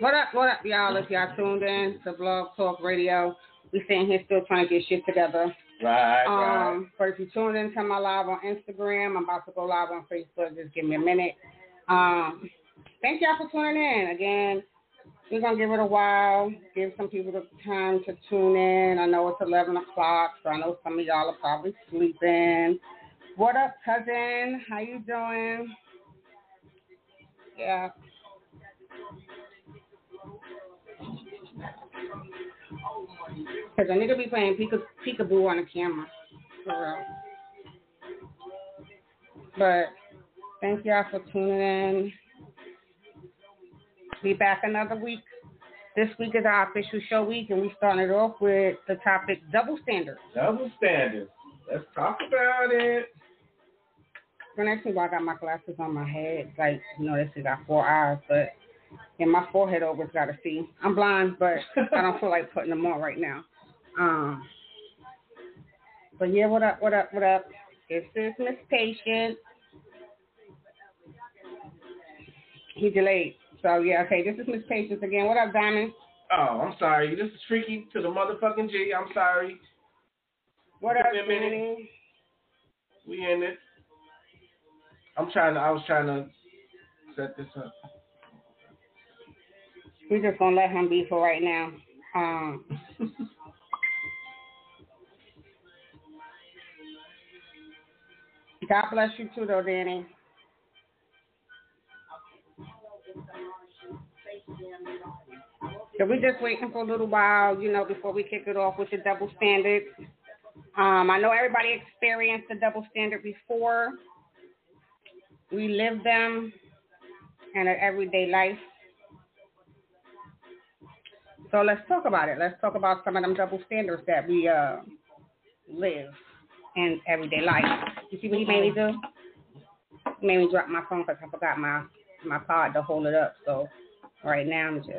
What up, what up, y'all? If y'all tuned in to Blog Talk Radio, we sitting here still trying to get shit together. Right, Um, right. but if you tuned in to my live on Instagram, I'm about to go live on Facebook. Just give me a minute. Um, thank y'all for tuning in. Again, we're gonna give it a while, give some people the time to tune in. I know it's 11 o'clock, so I know some of y'all are probably sleeping. What up, cousin? How you doing? Yeah. Cause a nigga be playing peek peekaboo on the camera, for real. But thank y'all for tuning in. Be back another week. This week is our official show week, and we started off with the topic double standards. Double standards. Let's talk about it. When I think I got my glasses on my head, like you know, this is got four eyes, but and my forehead always got to see. I'm blind, but I don't feel like putting them on right now. Um, but yeah, what up? What up? What up? This is Miss Patient. He delayed. So yeah, okay. This is MzPatience again. What up, Diamond? Oh, I'm sorry. This is freaky to the motherfucking G. I'm sorry. What up, Give me a minute. Danny? We in it. I'm trying to. I was trying to set this up. We're just gonna let him be for right now. Um, God bless you too, though, Danny. So we're just waiting for a little while, you know, before we kick it off with the double standard. Um, I know everybody experienced the double standard before. We live them in our everyday life. So let's talk about it. Let's talk about some of them double standards that we uh, live in everyday life. You see what he made me do? He made me drop my phone because I forgot my my pod to hold it up. So right now I'm just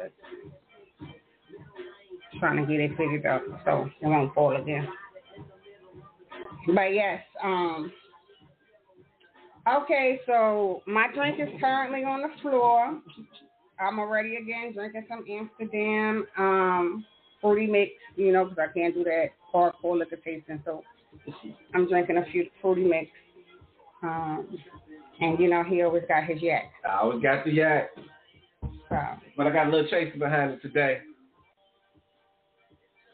trying to get it figured out so it won't fall again. But yes, um, okay. So my drink is currently on the floor. I'm already again drinking some Amsterdam um, fruity mix, you know, because I can't do that hardcore liquor tasting. So I'm drinking a few fruity mix. Um, and you know, he always got his yak. I always got the yak, So but I got a little chaser behind it today.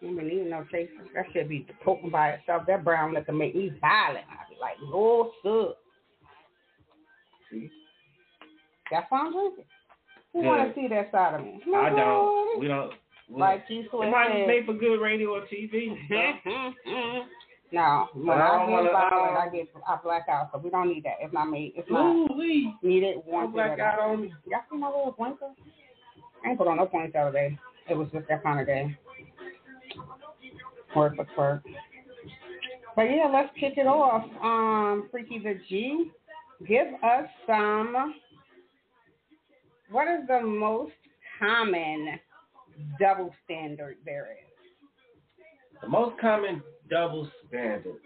you been eating no chaser. That should be poking by itself. That brown liquor make me violent. I be like, Lord, sir. See? That's why I'm drinking. Who want to see that side of me? I don't. We don't. We Like you it might be made for good radio or TV. no, when I I, don't get violent, uh, I get I black out. So we don't need that. It's not made. It's not Ooh, needed. Wanted. black out on me. Y'all see my little blinker? I ain't put on no other day. It was just that kind of day. Word for word. But yeah, let's kick it off. Um, Freeky Da G, give us some. What is the most common double standard there is? The most common double standard,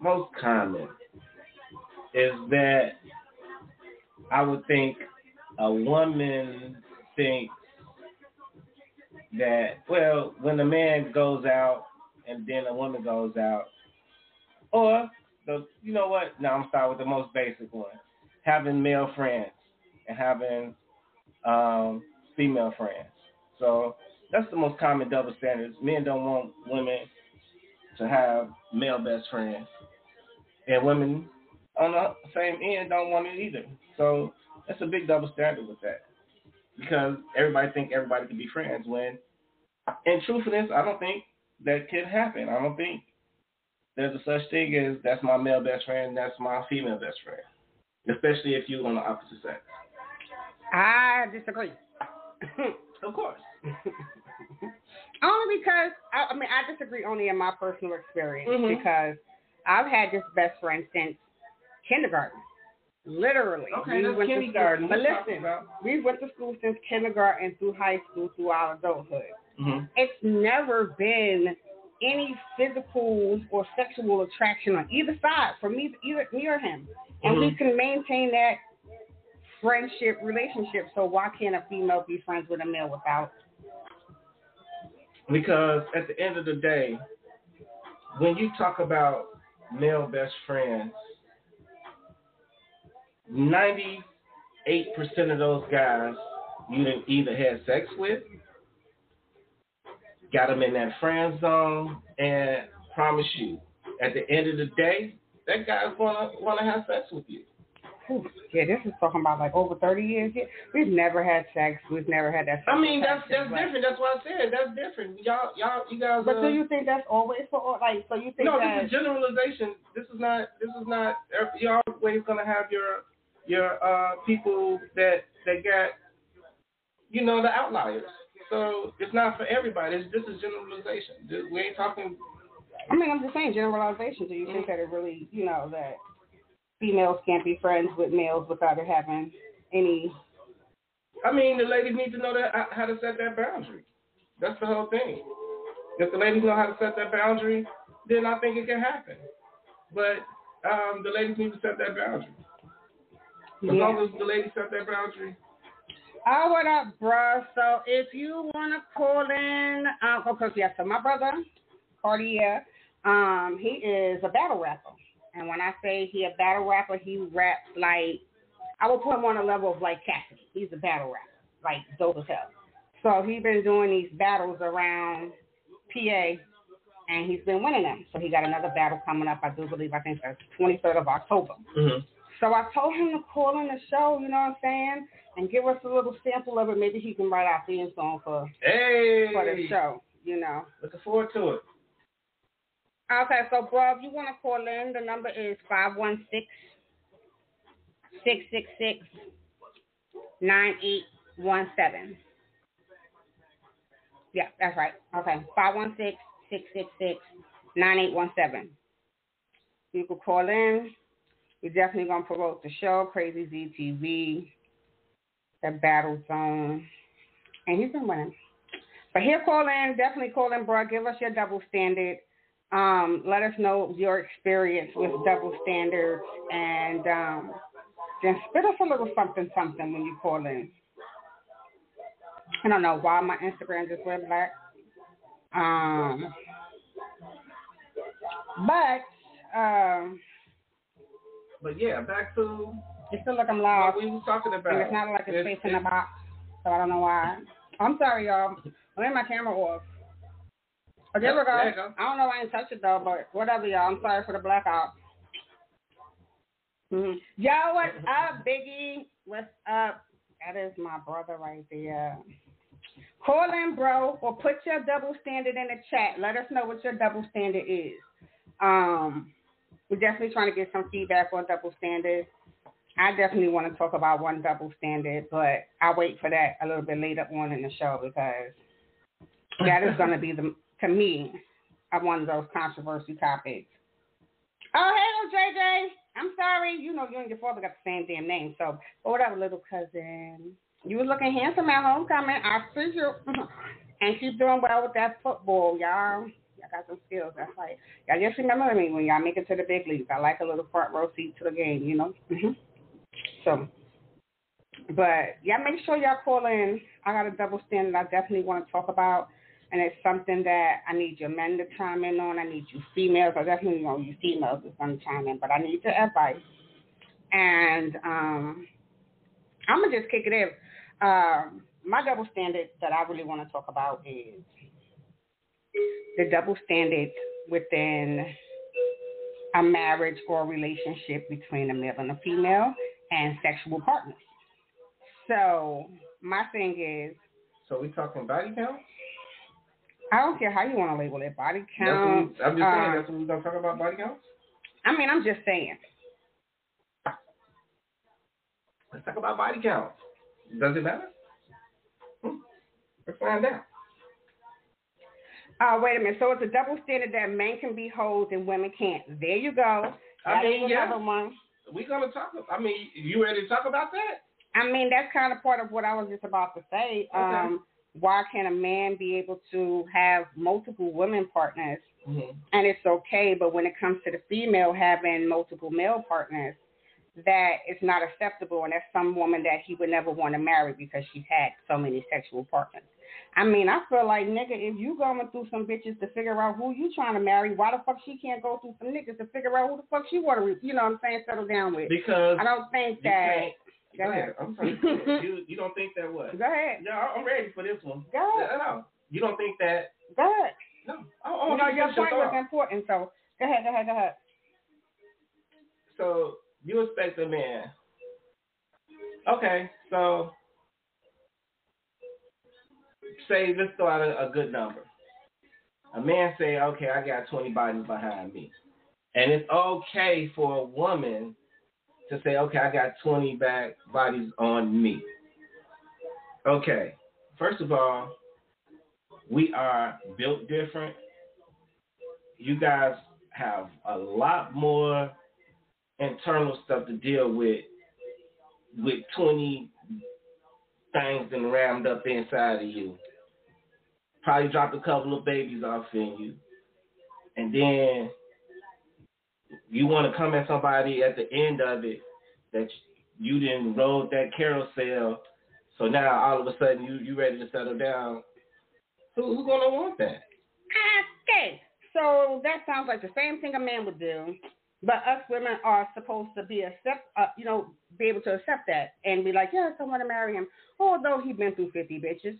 most common, is that I would think a woman thinks that, well, when a man goes out and then a woman goes out, or the, you know what? Now I'm starting with the most basic one: having male friends and having um, female friends. So that's the most common double standards. Men don't want women to have male best friends, and women on the same end don't want it either. So that's a big double standard with that, because everybody think everybody can be friends. When, in truthfulness, I don't think that can happen. I don't think there's a such thing as that's my male best friend, that's my female best friend, especially if you're on the opposite sex. I disagree. Of course. Only because I, I mean I disagree only in my personal experience Mhm. because I've had this best friend since kindergarten. Literally. Okay, we went kindergarten. To school, but listen, we went to school since kindergarten through high school through our adulthood. hmm It's never been any physical or sexual attraction on either side for me either me or him. And we Mhm. can maintain that friendship relationship. So why can't a female be friends with a male without? Because at the end of the day, when you talk about male best friends, 98% of those guys you didn't either had sex with, got them in that friend zone, and promise you, at the end of the day, that guy's gonna wanna have sex with you. Yeah, this is talking about like over thirty years. Yeah, we've never had sex. We've never had that. I mean, that's that's different. That's what I said. That's different. Y'all, y'all, you guys. But uh, do you think that's always for all? Like, so you think? No, that, this is generalization. This is not. This is not. You're always gonna have your your uh people that that got, you know, the outliers. So it's not for everybody. It's, this is generalization. We ain't talking. I mean, I'm just saying generalization. Do you think that it really, you know, that females can't be friends with males without having any? I mean, the ladies need to know that uh, how to set that boundary. That's the whole thing. If the ladies know how to set that boundary, then I think it can happen. But um, the ladies need to set that boundary. As Yeah. long as the ladies set that boundary. Oh, what up, bruh? So if you want to call in, um, because yes, so my brother, Cartier, um, he is a battle rapper. And when I say he a battle rapper, he raps like, I would put him on a level of like Cassidy. He's a battle rapper, like dope as hell. So he's been doing these battles around PA, and he's been winning them. So he got another battle coming up, I do believe, I think that's 23rd of October. Mm-hmm. So I told him to call in the show, you know what I'm saying, and give us a little sample of it. Maybe he can write our theme song for Hey. for the show, you know. Looking forward to it. Okay, so bro, if you want to call in, the number is 516-666-9817. Yeah, that's right. Okay, 516-666-9817. You can call in. We're definitely going to promote the show, Crazy ZTV, the Battle Zone. And he's been winning. But here, call in. Definitely call in, bro. Give us your double standard. Um, let us know your experience with double standards. And um, then spit us a little something, something when you call in. I don't know why my Instagram just went black. Um, but um, But yeah, back to it's still like I'm loud. what we were talking about. And it's not like it's It's- facing the box, so I don't know why. I'm sorry, y'all. I my camera off. Oh, there we go. there go. I don't know why I didn't touch it though, but whatever, y'all. I'm sorry for the blackout. Mm-hmm. Yo, what's up, Biggie? What's up? That is my brother right there. Call in, bro, or put your double standard in the chat. Let us know what your double standard is. Um, we're definitely trying to get some feedback on double standard. I definitely want to talk about one double standard, but I'll wait for that a little bit later on in the show because that is going to be the to me uh, one of those controversy topics. Oh, hey, JJ. I'm sorry. You know, you and your father got the same damn name. So, but whatever, little cousin. You was looking handsome at homecoming. I see you. and keep doing well with that football, y'all. Y'all got some skills. That's right. Y'all just remember me when y'all make it to the big leagues. I like a little front row seat to the game, you know? hmm So, but yeah, make sure y'all call in. I got a double standard I definitely want to talk about. And it's something that I need your men to chime in on. I need you females. I definitely know you females is going to chime in, but I need your advice. And um, I'm to just kick it in. Um, my double standard that I really want to talk about is the double standard within a marriage or relationship between a male and a female and sexual partners. So my thing is, So we talking body count? I don't care how you want to label it, body count. we, I'm just saying uh, that's what we're gonna talk about body count. I mean, I'm just saying. Let's talk about body count. Does it matter? Hmm. Let's find out. Uh, wait a minute. So it's a double standard that men can be hoes and women can't. There you go. I mean, yeah. another one. We gonna talk. I mean, you ready to talk about that? I mean, that's kind of part of what I was just about to say. Okay. Um, why can a man be able to have multiple women partners Mm-hmm. and it's okay, but when it comes to the female having multiple male partners, that is not acceptable and that's some woman that he would never want to marry because she's had so many sexual partners. I mean, I feel like nigga, if you going through some bitches to figure out who you trying to marry, why the fuck she can't go through some niggas to figure out who the fuck she want to, you know what I'm saying, settle down with? Because I don't think that. Go, go ahead. I'm sorry. you you don't think that what? Go ahead. No, I'm ready for this one. Go ahead. No, you don't think that? Go ahead. No. You know, your point was important, so go ahead, go ahead, go ahead. So you expect a man. Okay, so say let's throw out a, a good number. A man say, okay, I got 20 bodies behind me, and it's okay for a woman to say, okay, I got 20 back bodies on me. Okay, first of all, we are built different. You guys have a lot more internal stuff to deal with with 20 things and rammed up inside of you. Probably dropped a couple of babies off in you. And then you want to come at somebody at the end of it that you didn't rode that carousel. So now all of a sudden you you ready to settle down. Who who's gonna want that? Okay, so that sounds like the same thing a man would do, but us women are supposed to be accept, uh, you know, be able to accept that and be like, yes, I want to marry him, although he's been through fifty bitches.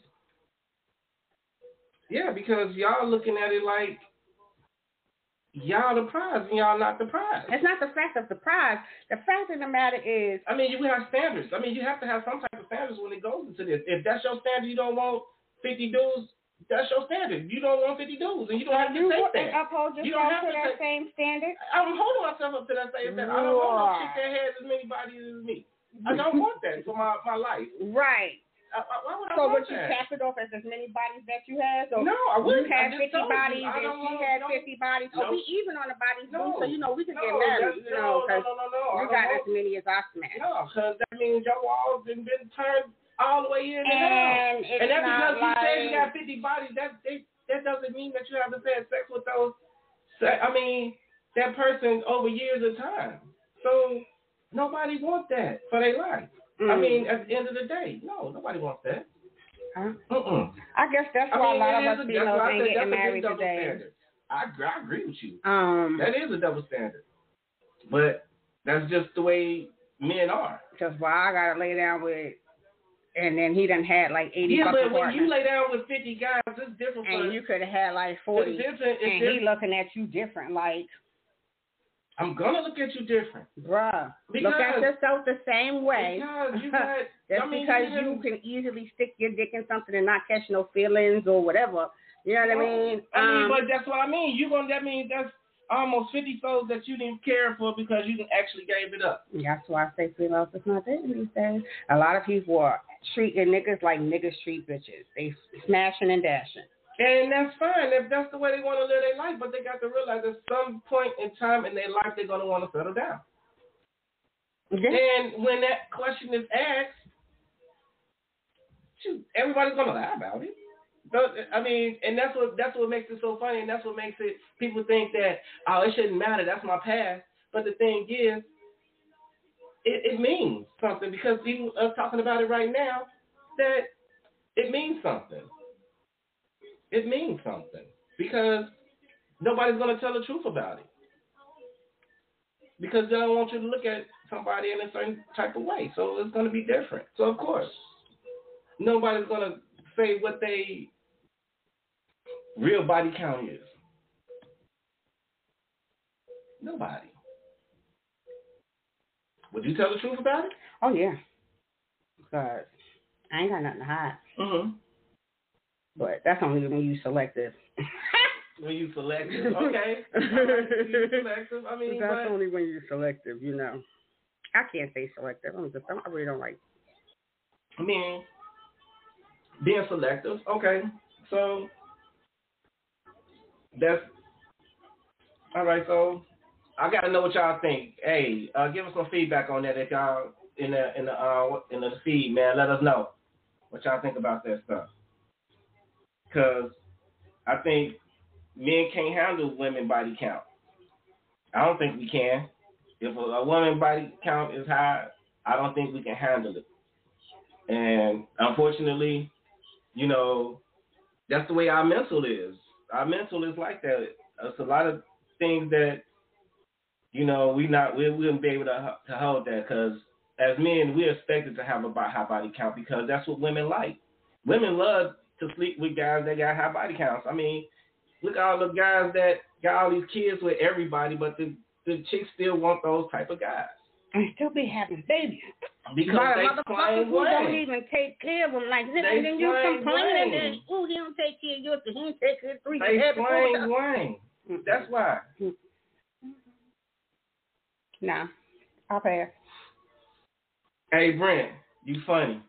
Yeah, because y'all looking at it like y'all the prize and y'all not the prize. It's not the fact of the prize. The fact of the matter is, I mean, you have standards. I mean, you have to have some type of standards when it goes into this. If that's your standard, you don't want fifty dudes. That's your standard. You don't want 50 dudes, and you don't have to you say that. uphold yourself you don't have to, that say, same standard. I'm holding myself up to that same standard. I don't want no chick that has as many bodies as me. I don't want that for my, my life. Right. Uh, uh why would I so would you that? cap it off as as many bodies that you have? So no, I wouldn't. You had I 50 bodies you, and she had no, 50 bodies. No. Oh, we even on the bodies, no, so you know we could no, get married. You know, no, no, no, no, you got as many as I smash. No, because that means your walls been been turned all the way in and, and out. And that's because like, you said you got 50 bodies. That they, that doesn't mean that you haven't had sex with those. I mean, that person over years of time. So nobody wants that for their life. Mm. I mean, at the end of the day, no, nobody wants that. Huh? Mm-mm. I guess that's why I mean, a lot of us females ain't getting married today. Standard. I, I agree with you. Um, that is a double standard. But that's just the way men are. Just why I gotta lay down with and then he done had like eighty. Yeah, but when partners. you lay down with fifty guys, it's different. And you could have had like forty. It's different. It's and different. he looking at you different, like. I'm gonna look at you different, bruh. Because, look at yourself the same way. Because you got, Just I mean, because you, you can easily stick your dick in something and not catch no feelings or whatever. You know what I mean? I mean, um, but that's what I mean. You gonna that means that's almost fifty souls that you didn't care for because you actually gave it up. That's why I say females is not dating these days. A lot of people are treating niggas like niggas treat bitches. They smashing and dashing. And that's fine if that's the way they want to live their life, but they got to realize at some point in time in their life they're gonna want to settle down. Yeah. And when that question is asked, shoot, everybody's gonna lie about it. But, I mean, and that's what that's what makes it so funny, and that's what makes it people think that oh, it shouldn't matter. That's my past. But the thing is, it, it means something because even us talking about it right now, that it means something. It means something because nobody's gonna tell the truth about it because they don't want you to look at somebody in a certain type of way. So it's gonna be different. So of course, nobody's gonna say what they real body count is. Nobody. Would you tell the truth about it? Oh yeah. Cause I ain't got nothing to hide. Mm-hmm. But that's only when you selective. when you selective, okay. you selective. I mean, that's but, only when you're selective. You know, I can't say selective. I'm just, I really don't like. I mean, being selective. Okay, so that's all right. So I gotta know what y'all think. Hey, uh, give us some feedback on that if y'all in the in the uh in the feed, man. Let us know what y'all think about that stuff. Cause I think men can't handle women body count. I don't think we can. If a, a woman body count is high, I don't think we can handle it. And unfortunately, you know, that's the way our mental is. Our mental is like that. It's a lot of things that, you know, we not we wouldn't be able to to hold that because as men we're expected to have a high body count because that's what women like. Women love to sleep with guys that got high body counts. I mean, look at all the guys that got all these kids with everybody, but the the chicks still want those type of guys. And still be having babies. Because By they motherfuckers who don't even take care of them. Like, then, They then you plain complaining Wayne. that, oh, he don't take care of yours, he don't take care of three. They had before plain. Wayne. That's why. Nah, I'll pass. Hey Brent, you funny.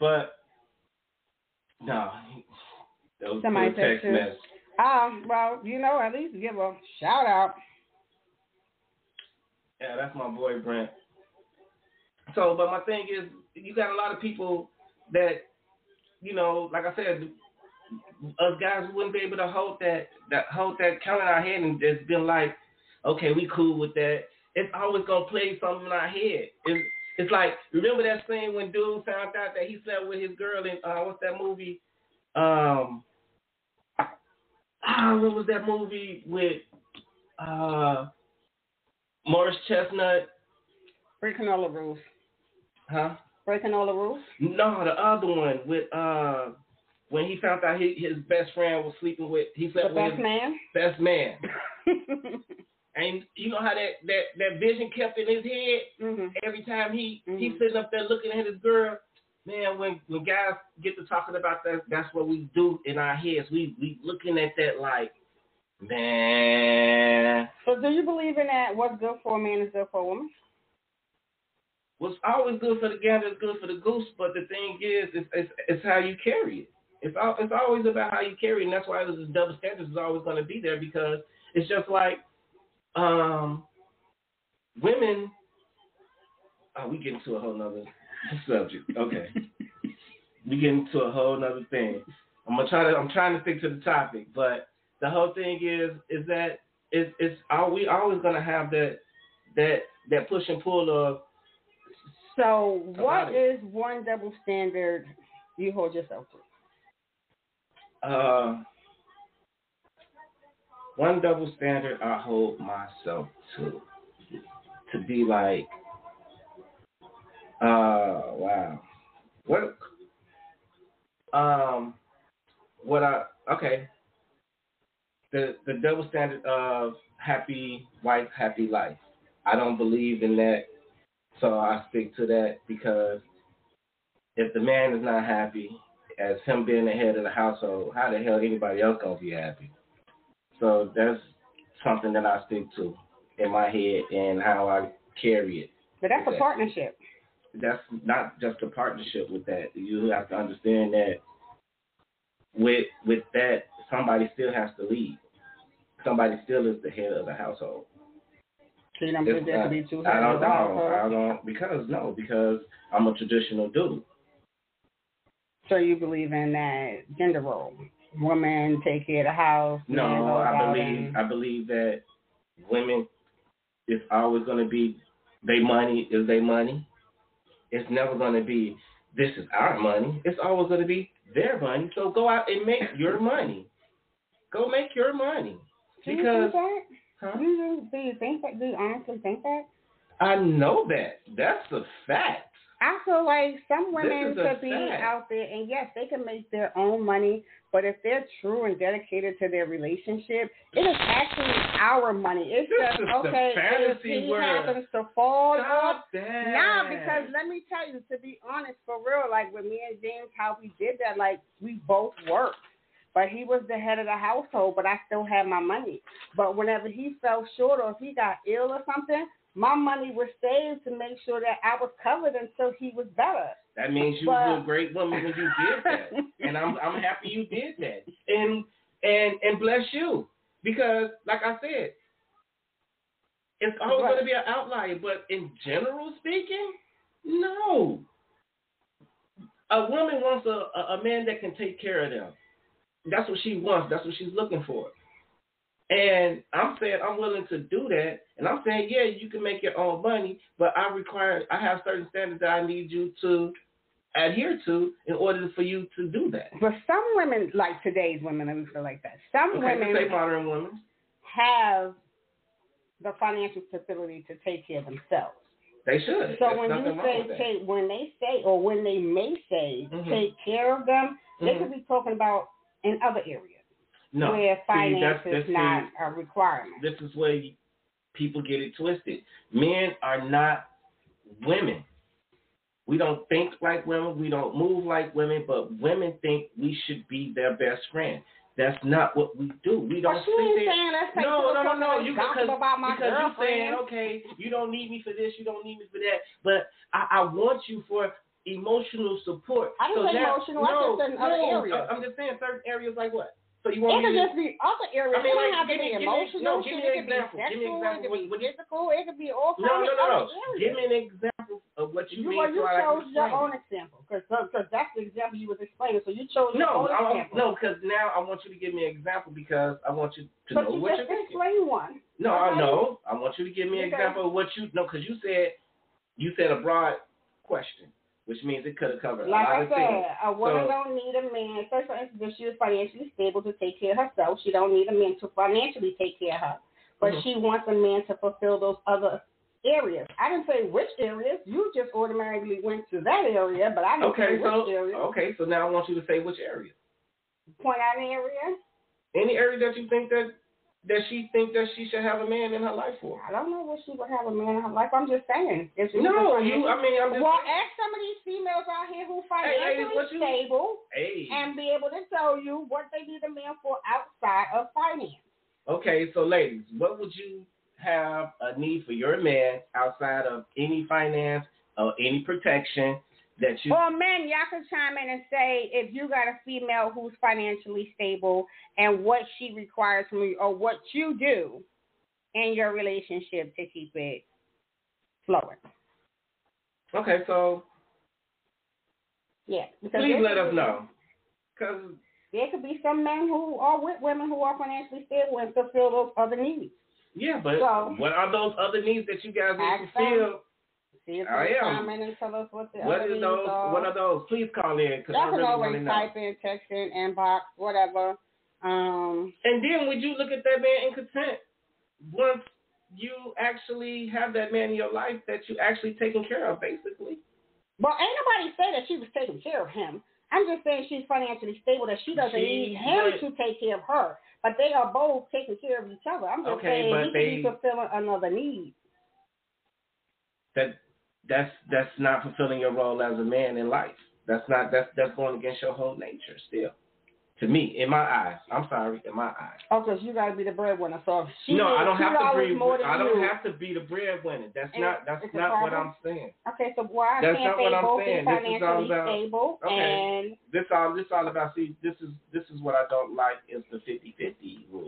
But no, that was Somebody text said message. Um, well, you know, at least give a shout out. Yeah, that's my boy Brent. So, but my thing is, you got a lot of people that, you know, like I said, us guys wouldn't be able to hold that, that hold that count in our head, and it's been like, okay, we cool with that. It's always gonna play something in our head. It's, it's like remember that scene when dude found out that he slept with his girl in uh, what's that movie? Um, ah, what was that movie with uh Morris Chestnut? Breaking all the rules. Huh? Breaking all the rules. No, the other one with uh when he found out his, his best friend was sleeping with he The slept with best his man. best man. And you know how that, that, that vision kept in his head hmm every time he he's Mhm. sitting up there looking at his girl. Man, when when guys get to talking about that, that's what we do in our heads. We we looking at that like, man, So, do you believe in that? What's good for a man is good for a woman? what's always good for the gander is good for the goose. But the thing is, it's it's, it's how you carry it. It's all, it's always about how you carry it, and that's why this double standards is always going to be there because it's just like um women. Oh, we get into a whole nother subject. Okay, we get into a whole nother thing. I'm gonna try to. I'm trying to stick to the topic, but the whole thing is is that it's it's are we always gonna have that that that push and pull of So, what About is one double standard you hold yourself to? uh one double standard I hold myself to. To be like uh wow. What um what I okay. The the double standard of happy wife happy life. I don't believe in that so I stick to that because if the man is not happy as him being the head of the household, how the hell anybody else gonna be happy? So that's something that I stick to in my head and how I carry it. But that's a partnership. That's not just a partnership with that. You have to understand that with with that somebody still has to lead. Somebody still is the head of the household. So, you don't It's believe there could be two I don't of the know. household? I don't because no, because I'm a traditional dude. So, you believe in that gender role? Woman take care of the house. No, I believe and- I believe that women is always going to be their money is their money. It's never going to be this is our money. It's always going to be their money. So go out and make your money. Go make your money Do you think that? huh? Do you, do you think that? Do you honestly think that? I know that that's a fact. I feel like some women could be out there, and yes, they can make their own money. But if they're true and dedicated to their relationship, it is actually our money. It's This just okay if he world. happens to fall off. Stop that. Nah, because let me tell you, to be honest, for real, like with me and James, how we did that, like we both worked. But he was the head of the household, but I still had my money. But whenever he fell short or if he got ill or something, my money was saved to make sure that I was covered until he was better. That means you But- were a great woman when you did that, and I'm I'm happy you did that, and and and bless you because, like I said, it's always Right. going to be an outlier. But in general speaking, no. A woman wants a, a a man that can take care of them. That's what she wants. That's what she's looking for. And I'm saying I'm willing to do that, and I'm saying yeah, you can make your own money, but I require I have certain standards that I need you to adhere to in order for you to do that. But some women, like today's women, let me feel like that. Some okay, women say modern women have the financial stability to take care of themselves. They should. So There's when you say take, when they say or when they may say Mhm. take care of them, they Mhm. could be talking about in other areas no, where See, finance that's, is that's, see, not a requirement. this is where people get it twisted. Men are not women. We don't think like women. We don't move like women. But women think we should be their best friend. That's not what we do. We don't But she ain't there. saying take No, no, no, no. You because about my because you're saying okay, you don't need me for this, you don't need me for that, but I, I want you for emotional support. I didn't so say now, emotional, I just said in other areas. I'm just saying certain areas like what. So you It could just be other areas. I mean, it don't like, have to be me- give me- emotional. no, shit. give me it an could be example. Give me an sexual. example. It could What- be physical. It could be all kinds no, of no, no. other areas. Give me an example of what you, You, mean. well, you so I can chose your own example because that's the example you was explaining. So you chose your No, own I, example. no, because now I want you to give me an example because I want you to but know you what just you're thinking. explained one. No, I know. I want you to give me an Okay. example of what you know because you said you said a broad question, which means it could have covered Like a lot I of things. said, a woman So- don't need a man. Say, for instance, if she was financially stable to take care of herself, she don't need a man to financially take care of her. But Mhm. she wants a man to fulfill those other areas. I didn't say which areas. You just automatically went to that area, but I didn't Okay, say which so area. okay, so now I want you to say which area. Point out an area. Any area that you think that that she think that she should have a man in her life for. I don't know what she would have a man in her life. I'm just saying. No, you. I mean, I'm just. well, ask some of these females out here who financially what you- stable hey. and be able to tell you what they need a man for outside of finance. Okay, so ladies, what would you have a need for your man outside of any finance or any protection that you? Or men, y'all can chime in and say if you got a female who's financially stable and what she requires from you or what you do in your relationship to keep it flowing. Okay, so Yeah. Please let us know, because There could be some men who are with women who are financially stable and fulfill those other needs. yeah, but So- what are those other needs that you guys need to fulfill? See if I they am. chime and tell us what the What other is those? are. What are those? Please call in because I Y'all can really want to always know. type in, text in, inbox, whatever. Um, And then would you look at that man in content once you actually have that man in your life that you actually taking care of, basically? Well, ain't nobody say that she was taking care of him. I'm just saying she's financially stable, that she doesn't She need him would- to take care of her. But they are both taking care of each other. I'm just Okay, saying but he could they- be fulfilling another need. That that's that's not fulfilling your role as a man in life. That's not that's that's going against your whole nature still. To me, in my eyes. I'm sorry, in my eyes. Oh, because you got to be the breadwinner. So if she no, I don't have to be. I don't you, have to be the breadwinner. That's And not. That's not what? I'm saying. Okay, so why That's can't they both saying. be financially about- stable Okay. and This all. This all about. See, this is this is what I don't like is the 50-50 rule.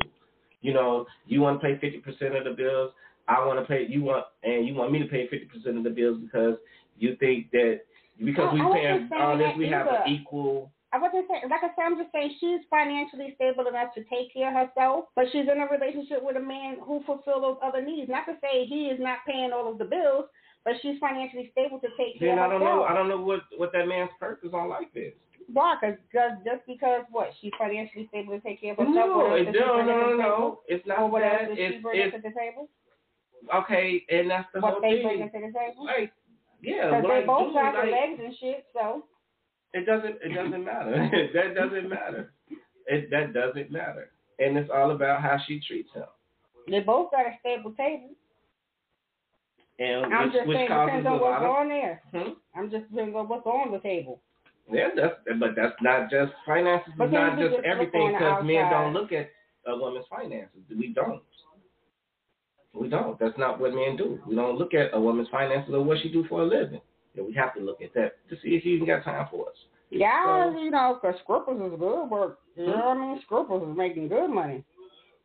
You know, you want to pay fifty percent of the bills. I want to pay. You want and you want me to pay fifty percent of the bills because you think that because I- we I wasn't paying saying all this, we have an equal. I wasn't saying, like I said, I'm just saying she's financially stable enough to take care of herself, but she's in a relationship with a man who fulfills those other needs. Not to say he is not paying all of the bills, but she's financially stable to take care Then I don't herself. know. I don't know what what that man's purpose on life is. Why? Because just because what she's financially stable to take care of herself. No, what else it, does she no, no, no, no. It's not that. It's it's to the table? Okay, and that's the What whole they thing. bring to the table? Like, yeah, Because they I both do, got like, legs and shit. So It doesn't. It doesn't matter. that doesn't matter. It that doesn't matter. And it's all about how she treats him, they both got a stable table. and I'm which, just which saying depends on what's of. on there. Hmm? I'm just saying what's on the table. Yeah, that's but that's not just finances. But then not just just everything because men don't look at a woman's finances. We don't. We don't. That's not what men do. We don't look at a woman's finances or what she do for a living. Yeah, we have to look at that to see if she even got time for us. Yeah, So- you know, 'cause strippers is good work. You know what I mean? Strippers is making good money.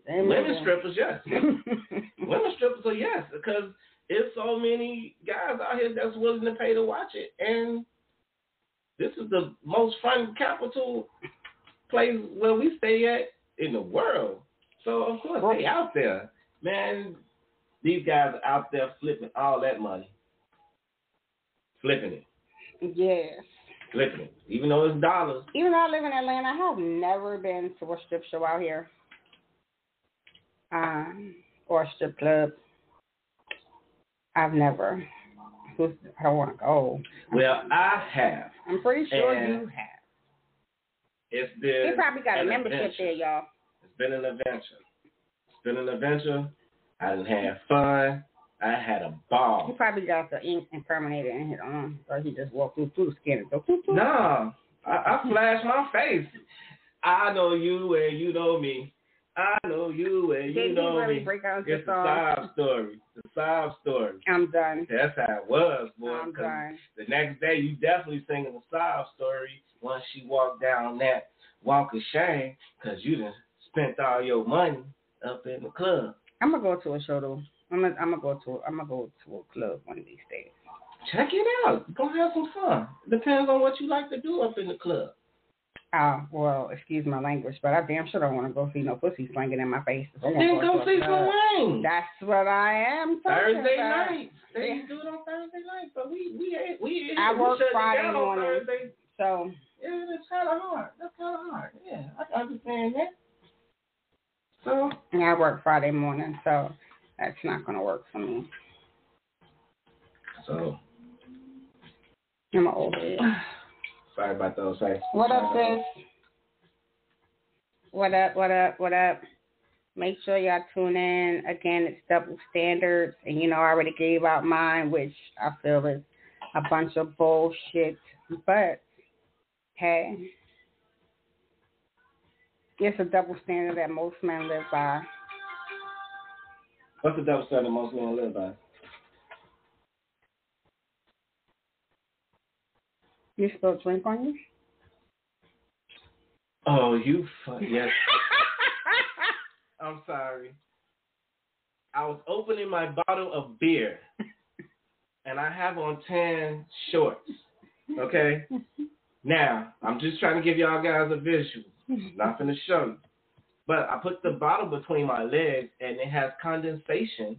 They Women strippers, yes. Women strippers are yes, because there's so many guys out here that's willing to pay to watch it, and this is the most fun capital place where we stay at in the world. So of course they out there, man. These guys are out there flipping all that money, flipping it. Yes. Flipping it, even though it's dollars. Even though I live in Atlanta, I have never been to a strip show out here, um, or a strip club. I've never. I don't want to go. Well, I have. I'm pretty sure And you have. It's been. They probably got a membership adventure. there, y'all. It's been an adventure. It's been an adventure. I didn't have fun. I had a ball. He probably got the ink incriminator in his arm, or he just walked through through the skin and go. Nah, I, I flashed my face. I know you and you know me. I know you and you Did know really me. break out It's a sob story. The sob story. I'm done. That's how it was, boy. I'm done. the next day, you definitely singing the sob story once she walked down that walk of shame because you done spent all your money up in the club. I'm gonna go to a show though. I'm gonna I'm gonna go to I'm gonna go to a club one of these days. Check it out. Go have some fun. Depends on what you like to do up in the club. Oh, well, excuse my language, but I damn sure don't want to go see no pussy slanging in my face. Then go see some rain. That's what I am Thursday about. night. They do it on Thursday night, but we we ain't we I we work Friday down on morning. Thursday. So Yeah, that's kind of hard. That's kind of hard. Yeah, I understand that. So and I work Friday morning, so that's not gonna work for me. so I'm an old head. sorry about those. Sorry. What up, sis? What up, what up, what up? Make sure y'all tune in. Again, it's double standards. And, you know, I already gave out mine, which I feel is a bunch of bullshit. But, hey, it's a double standard that most men live by. What's the double standard most men live by? You spilled drink on you? Oh, you fu- yes. I'm sorry. I was opening my bottle of beer, and I have on tan shorts. Okay. Now I'm just trying to give y'all guys a visual. Not gonna show you, but I put the bottle between my legs, and it has condensation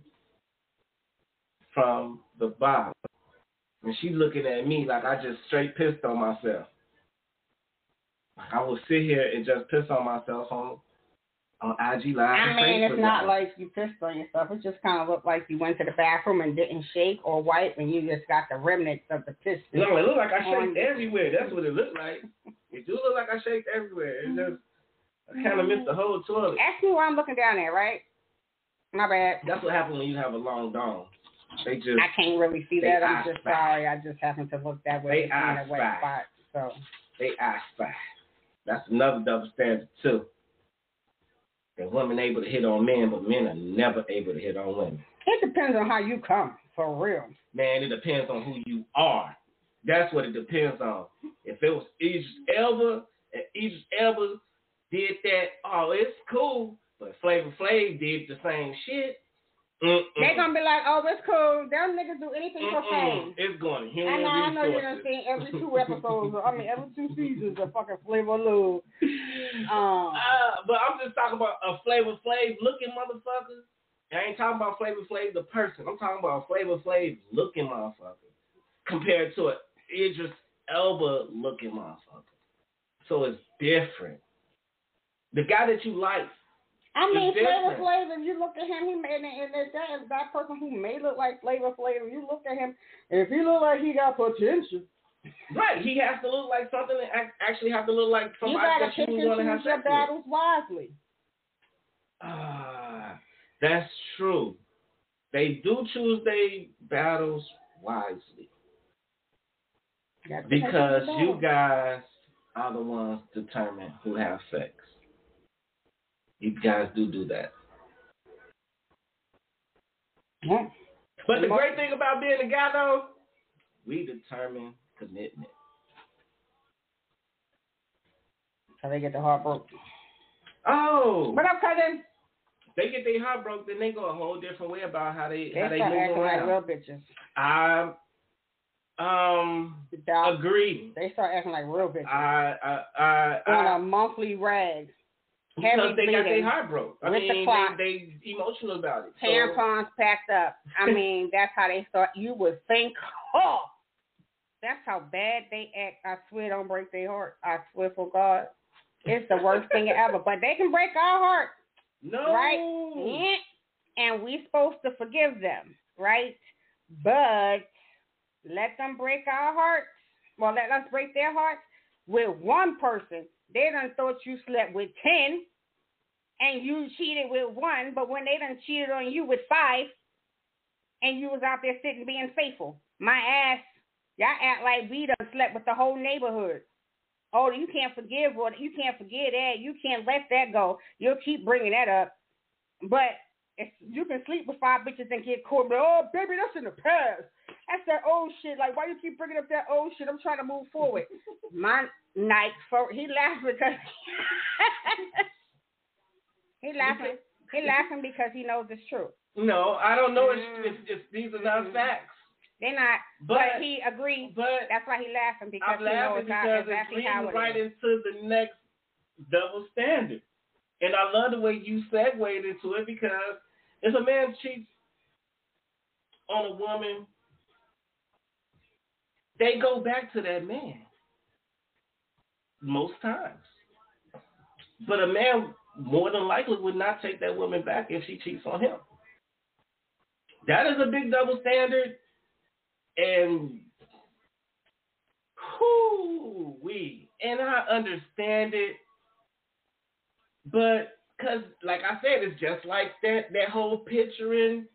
from the bottle. And she's looking at me like I just straight pissed on myself. Like I will sit here and just piss on myself on on IG Live. I and mean, it's not Live. like you pissed on yourself. It just kind of looked like you went to the bathroom and didn't shake or wipe, and you just got the remnants of the piss. No, it looked like I on- shaked everywhere. That's what it looked like. It do look like I shaked everywhere. It just I kind of mm-hmm. missed the whole toilet. Ask me why I'm looking down there, right? My bad. That's what happens when you have a long dong. They just I can't really see that. I'm just spy. sorry. I just happened to look that way. They eye spy. spot. So they ask for. That's another double standard too. That women able to hit on men, but men are never able to hit on women. it depends on how you come, for real. Man, it depends on who you are. That's what it depends on. If it was Idris Elba and Idris Elba did that, oh, it's cool. But Flavor Flav did the same shit. Mm-mm. They gonna be like, oh, it's cool. Them niggas do anything for Mm-mm. fame. It's going to I know, I know you done resources. seen every two episodes. I mean, every two seasons of fucking Flavor of Love. Um, Uh, but I'm just talking about a Flavor Flav looking motherfucker. I ain't talking about Flavor Flav the person. I'm talking about a Flavor Flav looking motherfucker compared to a Idris Elba looking motherfucker. So it's different. The guy that you like, I mean, Flavor. Flav. If you look at him, he made it. And if that is that person who may look like Flavor Flav, you look at him, if he look like he got potential, right? He has to look like something that actually have to look like somebody that you and want to have your sex with. battles wisely. Ah, that's true. They do choose their battles wisely. You gotta pick and choose Because you guys are the ones determine who have sex. You guys do do that. Yeah. But the great thing about being a guy, though, we determine commitment. So they get the heart broke. Oh, What up, cousin? they get their heart broke, then they go a whole different way about how they They how they start move acting like around. real bitches. I um agree. They start acting like real bitches. I I I, on I a monthly rag. Because they got their heart broke. I with the mean, clock. they they emotional about it. So, tampons packed up. I mean, that's how they start. You would think, oh, that's how bad they act. I swear, don't break their heart. I swear for God, it's the worst thing ever. But they can break our heart, no, right? And we supposed to forgive them, right? But let them break our hearts. Well, let us break their hearts with one person. They done thought you slept with ten, and you cheated with one. But when they done cheated on you with five, and you was out there sitting being faithful, my ass, y'all act like we done slept with the whole neighborhood. Oh, you can't forgive or you can't forget that. You can't let that go. You'll keep bringing that up. But if you can sleep with five bitches and get caught, but oh baby, that's in the past. That's that old shit. Like why you keep bringing up that old shit? I'm trying to move forward. My night, for he laughed because he laughing. He laughing because he knows it's true. No, I don't know. It's, Mm. it's, it's these are not Mm. facts. They're not, but, But he agreed. but That's why he laughing because I'm he laughing knows how, because exactly it's how leading it right is. into the next double standard. And I love the way you segued into it because if a man cheats on a woman, they go back to that man most times. But a man more than likely would not take that woman back if she cheats on him. That is a big double standard. And whoo we and I understand it, but because like I said, it's just like that that whole picturing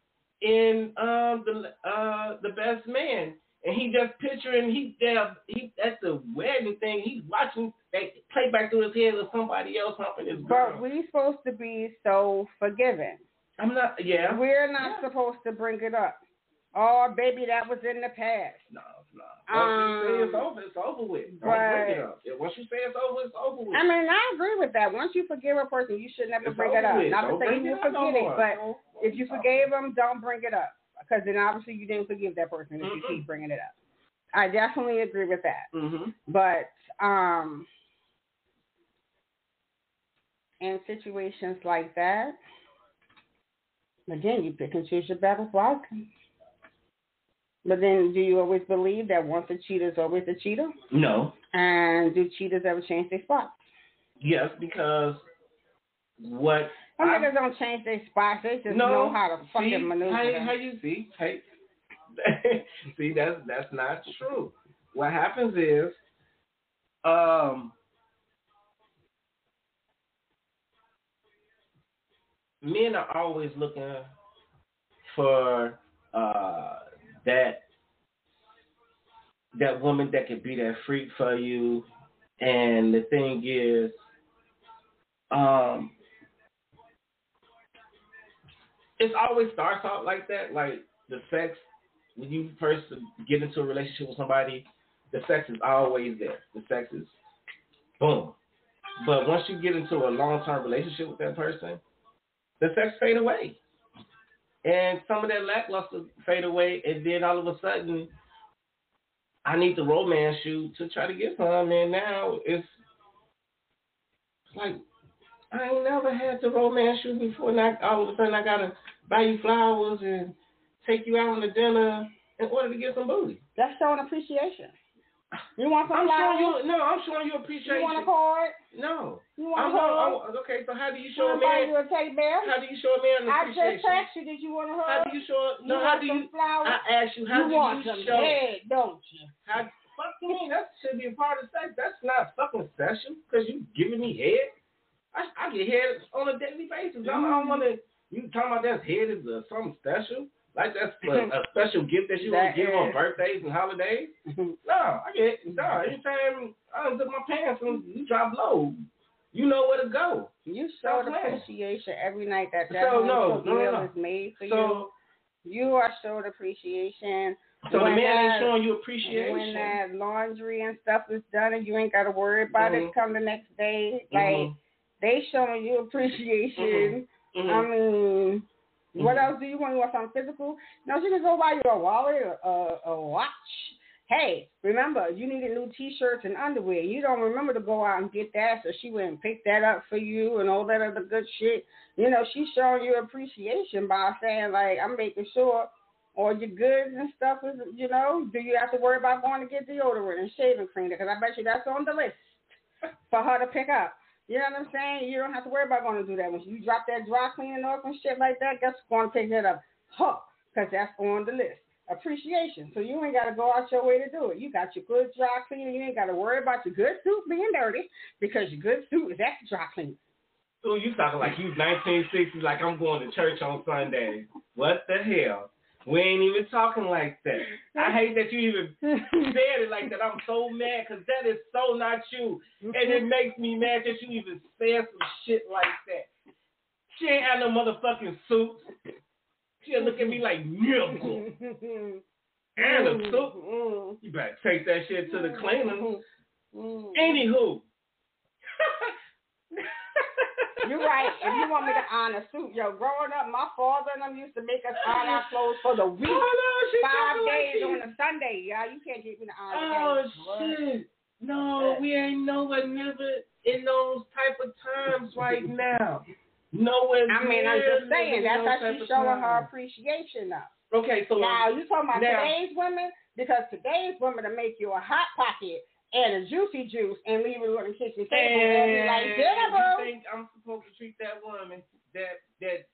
in um the uh the best man, and he just picturing he there he at the wedding thing he's watching they play back through his head of somebody else humping his girl. But we supposed to be so forgiving. I'm not yeah We're not Yeah. supposed to bring it up. Oh, baby, that was in the past. no no once you say it's Um, over it's over with don't bring it up once you say it's over it's over with. I mean, I agree with that. Once you forgive a person, you should never It's bring it up. with. Not to Don't say you will no forget it, but if you forgave them, don't bring it up. Because then obviously you didn't forgive that person if you Mm-mm. keep bringing it up. I definitely agree with that. Mhm. But um, in situations like that, again, you pick and choose your battles wisely. But then, do you always believe that once a cheater is always a cheater? No. And do cheaters ever change their spots? Yes, because what Some niggas don't change their spots. They just no know how to fucking see, maneuver. How, how you see? Hey, see that's that's not true. What happens is, um, men are always looking for uh that that woman that could be that freak for you. And the thing is, um, it always starts out like that. Like the sex, when you first get into a relationship with somebody, the sex is always there. The sex is boom. But once you get into a long term relationship with that person, the sex fade away. And some of that lackluster fade away, and then all of a sudden, I need the romance you to try to get some, and now it's like I ain't never had to romance you before. Now all of a sudden I gotta buy you flowers and take you out on a dinner in order to get some booty. That's showing appreciation. You want some I'm showing flowers? you no, I'm showing you appreciation. You want a card? no. You want I'm, a hug? I'm, okay, so how do you You show a to buy man you a teddy bear? how do you show a man appreciation? I just asked you, did you want a hug? how do you show no you how do you flowers? I asked you how do you do want you some show head, don't you? how fuck you mean that should be a part of sex. That's not fucking special because you giving me head. I, I get head on a daily basis. I, don't- don't want to. You talking about that head is uh, something special? Like that's a, a special gift that you want to give on birthdays and holidays? No, I get no. Anytime I unzip my pants and you drop low, you know where to go. You showed Stop appreciation every night that that So, no, no, no, meal no. is made for So, you. You are showed appreciation. so the When man ain't showing you appreciation. When that laundry and stuff is done and you ain't got to worry about Mhm. it come the next day, like Mhm. They showing you appreciation. Mhm. I mean, what Mhm. else do you want? You want something physical? No, she can go buy you a wallet, a, a, a watch. hey, remember, you needed new T-shirts and underwear. You don't remember to go out and get that, so she went and picked that up for you and all that other good shit. You know, she's showing you appreciation by saying like, I'm making sure all your goods and stuff is, you know, do you have to worry about going to get deodorant and shaving cream? Because I bet you that's on the list for her to pick up. You know what I'm saying? You don't have to worry about going to do that. When you drop that dry cleaning off and shit like that, guess who's going to pick that up? Huh, because that's on the list appreciation. So you ain't got to go out your way to do it. You got your good dry cleaner. You ain't got to worry about your good suit being dirty because your good suit is at the dry cleaner. So you talking like you 1960s, like I'm going to church on Sunday. What the hell? We ain't even talking like that. I hate that you even said it like that. I'm so mad because that is so not you. And it makes me mad that you even said some shit like that. She ain't had no motherfucking suit. She'll look at me like nigga. and a suit. You better take that shit to the cleaner. Mm-hmm. Anywho. You're right. If you want me to a suit, yo, growing up, my father and them used to make us iron our clothes for the oh, week. Oh, no, Five days like on a Sunday, y'all. You can't get me to iron Oh, shit. No, we ain't nowhere never in those type of times right now. Nowhere I mean, I'm just saying, that's how she's of showing her appreciation now. Okay, so Now, you talking about now- today's women? Because today's women will make you a hot pocket and a juicy juice and leave it on the kitchen table and be like, And you think I'm supposed to treat that woman that that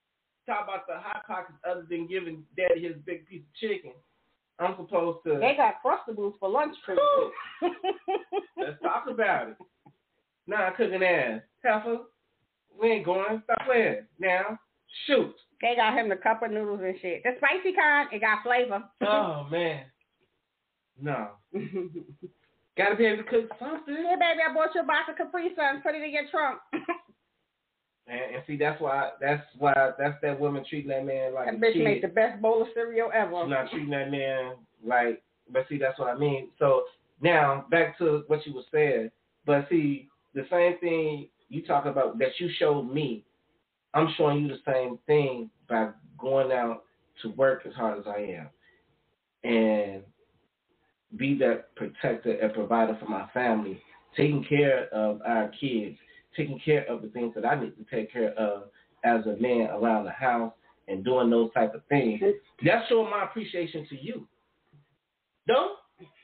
talk about the hot pockets other than giving daddy his big piece of chicken? I'm supposed to They got crustables for lunch you. let's talk about it. Nah, cooking ass. Heifer, we ain't going. Stop playing. Now, shoot. They got him the cup of noodles and shit. The spicy kind, it got flavor. Oh man. No. hey, Gotta be able to cook something. baby, I bought you a box of Capri Suns. Put it in your trunk. And, and see that's why that's why that's that woman treating that man like that a bitch kid. made the best bowl of cereal ever. She's not treating that man like. But see, that's what I mean. So now back to what you were saying. But see, the same thing you talk about that you showed me, I'm showing you the same thing by going out to work as hard as I am, and be that protector and provider for my family, taking care of our kids, taking care of the things that I need to take care of as a man around the house and doing those type of things. That's showing my appreciation to you. No?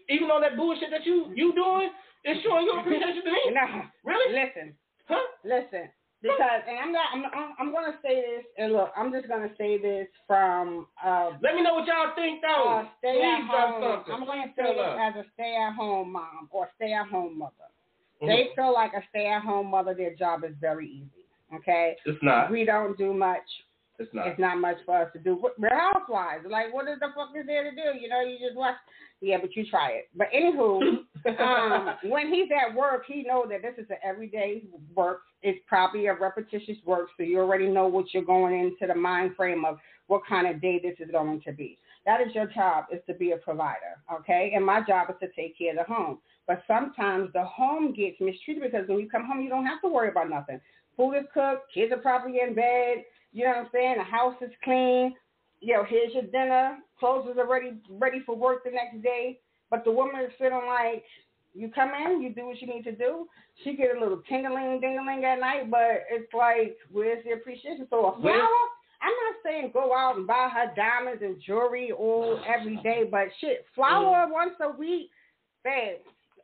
Even on that bullshit that you you doing, it's showing your appreciation to me. No, Really? listen, Huh? listen. Because, and I'm not, I'm, I'm, to say this, and look, I'm just going to say this from uh, Let me know what y'all think though. uh, stay Please at home. I'm going to say Tell this us. as a stay at home mom or stay at home mother. Mhm. They feel like a stay at home mother, their job is very easy. Okay? It's not. We don't do much. It's not. It's not much for us to do. We're housewives. Like, what is the fuck is there to do? You know, you just watch. Yeah, but you try it. But anywho, um, when he's at work, he knows that this is an everyday work. It's probably a repetitious work, so you already know what you're going into the mind frame of what kind of day this is going to be. That is your job, is to be a provider, okay? And my job is to take care of the home. But sometimes the home gets mistreated because when you come home, you don't have to worry about nothing. Food is cooked, kids are probably in bed, you know what I'm saying? The house is clean. You know, here's your dinner. Clothes is already ready for work the next day. But the woman is feeling like you come in, you do what you need to do. She get a little tingling, dingling at night, but it's like, where's the appreciation? So a flower, I'm not saying go out and buy her diamonds and jewelry all every day, but shit, flower once a week, babe.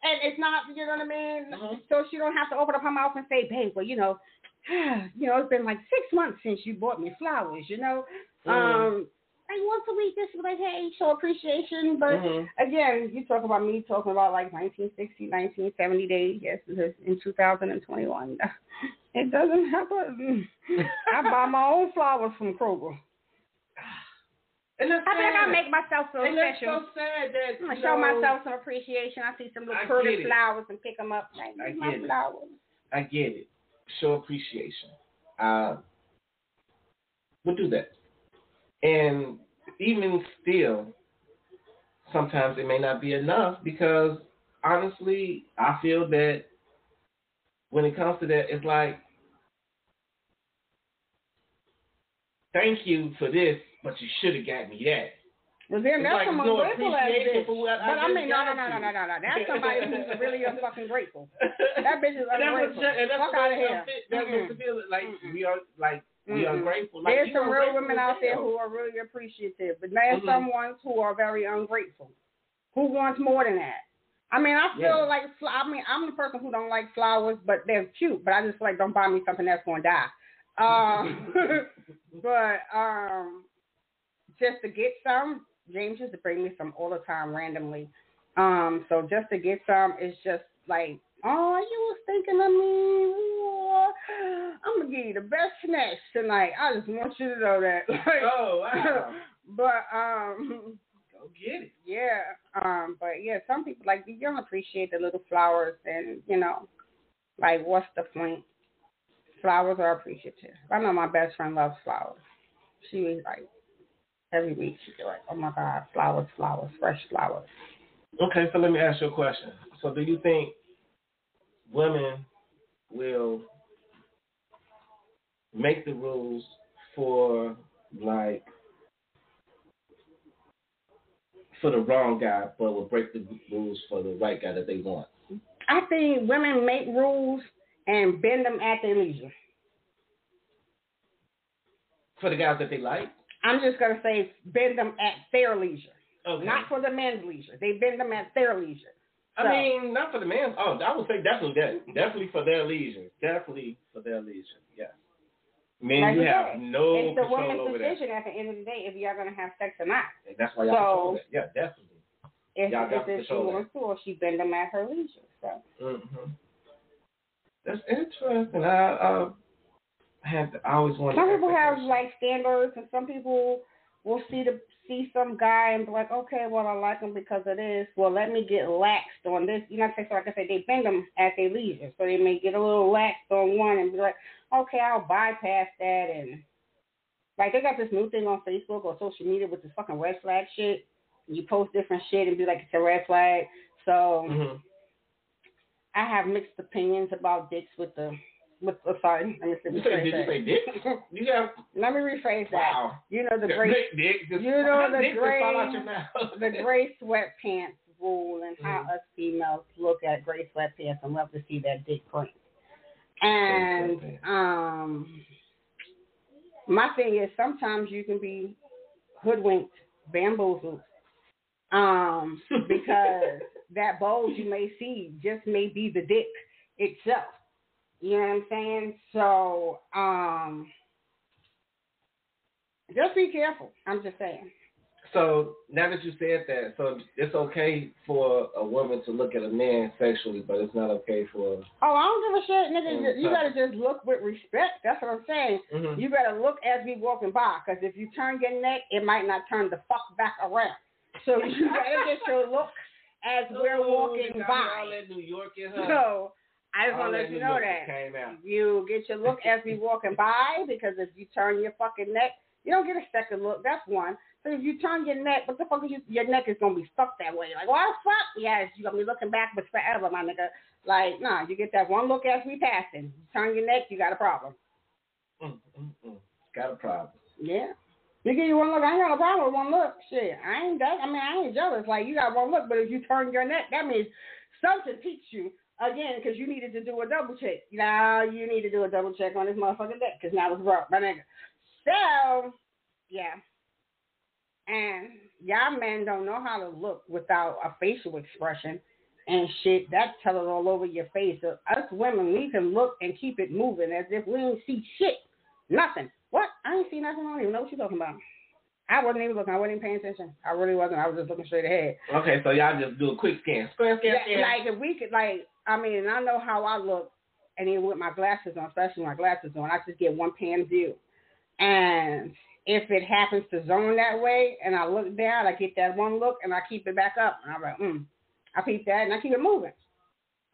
And it's not, you know what I mean? Mhm. So she don't have to open up her mouth and say, babe, well, you know, you know, it's been like six months since you bought me flowers, you know. Mhm. Um, like once a week, just like, hey, show appreciation. But Mhm. again, you talk about me talking about like 1960, 1970 days. Yes, because in 2021, it doesn't happen. I buy my own flowers from Kroger. I think I make myself feel and that's special. so sad that I'm gonna show know, myself some appreciation. I see some little pretty flowers and pick them up. Like, I these my it. flowers. I get it. Show appreciation. Uh, we'll do that. And even still, sometimes it may not be enough because honestly, I feel that when it comes to that, it's like, thank you for this, but you should have got me that. Well, then that's like some there's no ungrateful ass appreciation bitch. I But I mean, no, no, no, no, no, no, no. That's somebody who's really fucking grateful. That bitch is And that's what, ungrateful. and that's Fuck out of here. that makes us feel like Mm-mm. we are like we are grateful. Like, There's some real women out there who are really appreciative, but there's Mhm. some ones who are very ungrateful. Who wants more than that? I mean, I feel Yeah. like I mean, I'm the person who don't like flowers, but they're cute. But I just like don't buy me something that's gonna die. Um, but um, just to get some, James used to bring me some all the time randomly. Um, so just to get some is just like, oh, you was thinking of me. Ooh, I'm gonna give you the best snacks tonight. I just want you to know that. Like, Oh wow. but um, Go get it. yeah, um, but yeah, some people like you don't appreciate the little flowers, and you know, like what's the point? Flowers are appreciative. I know my best friend loves flowers. She was like every week she'd be like, "Oh my God, flowers, flowers, fresh flowers." Okay, so let me ask you a question. So do you think women will make the rules for like for the wrong guy, but will break the rules for the right guy that they want? I think women make rules and bend them at their leisure. For the guys that they like? I'm just gonna say bend them at their leisure, Okay. not for the men's leisure. They bend them at their leisure. I mean, not for the man. Oh, I would say definitely that. Definitely for their leisure. Definitely for their leisure. Yeah. Men, Like you I have said, no it's the woman's over that. decision at the end of the day if y'all gonna have sex or not. And that's why y'all So- that. Yeah, definitely. If, Y'all if, if she wants to, or she bend them at her leisure. So hmm That's interesting. I uh, had I always wanted. some people have like standards, and some people will see the see some guy and be like, okay, well I like him because of this. Well, let me get laxed on this. You know, what I'm saying? so like I said, they bend them at their leisure, so they may get a little laxed on one and be like, okay, I'll bypass that and. Like they got this new thing on Facebook or social media with this fucking red flag shit. You post different shit and be like it's a red flag. So Mhm. I have mixed opinions about dicks with the with oh, sorry, let me You rephrase say, did you say dick? You have Let me rephrase that. wow. You know the gray dick, dick, just, you know the dick out gray- your mouth. the gray sweatpants rule and how Mhm. us females look at gray sweatpants and love to see that dick print. And um my thing is sometimes you can be hoodwinked, bamboozled, um, because that bulge you may see just may be the dick itself. You know what I'm saying? So, um, just be careful. I'm just saying. So now that you said that, so it's okay for a woman to look at a man sexually, but it's not okay for. Oh, I don't give a shit, nigga. Mm, You so- gotta just look with respect. That's what I'm saying. Mhm. You gotta look as we walking by, because if you turn your neck, it might not turn the fuck back around. So you gotta get your look as we're Oh, walking by. All that New York in her. So I just want to let you know that you get your look as we walking by because if you turn your fucking neck, you don't get a second look. That's one. So if you turn your neck, what the fuck is you? Your neck is gonna be stuck that way. Like, what the fuck? Yes, you gonna be looking backwards forever, my nigga. Like, nah, you get that one look as we passing. You turn your neck, you got a problem. Mm, mm, mm. Got a problem. Yeah. You give you one look, I ain't got a problem with one look. Shit, I ain't that. I mean, I ain't jealous. Like you got one look, but if you turn your neck, that means something piqued you again because you needed to do a double check. Now you need to do a double check on this motherfucking deck because now it's broke, my nigga. So, yeah. And y'all men don't know how to look without a facial expression and shit. That tell it all over your face. So us women, we can look and keep it moving as if we ain't see shit. Nothing. What? I ain't see nothing. I don't even know what you're talking about. I wasn't even looking. I wasn't even paying attention. I really wasn't. I was just looking straight ahead. Okay, so y'all just do a quick scan. Scan, scan, Yeah, scan. like if we could, like, I mean, and I know how I look, and even with my glasses on, especially my glasses on, I just get one pan view. And if it happens to zone that way, and I look down, I get that one look, and I keep it back up, and I'm like, mm, I peep that, and I keep it moving.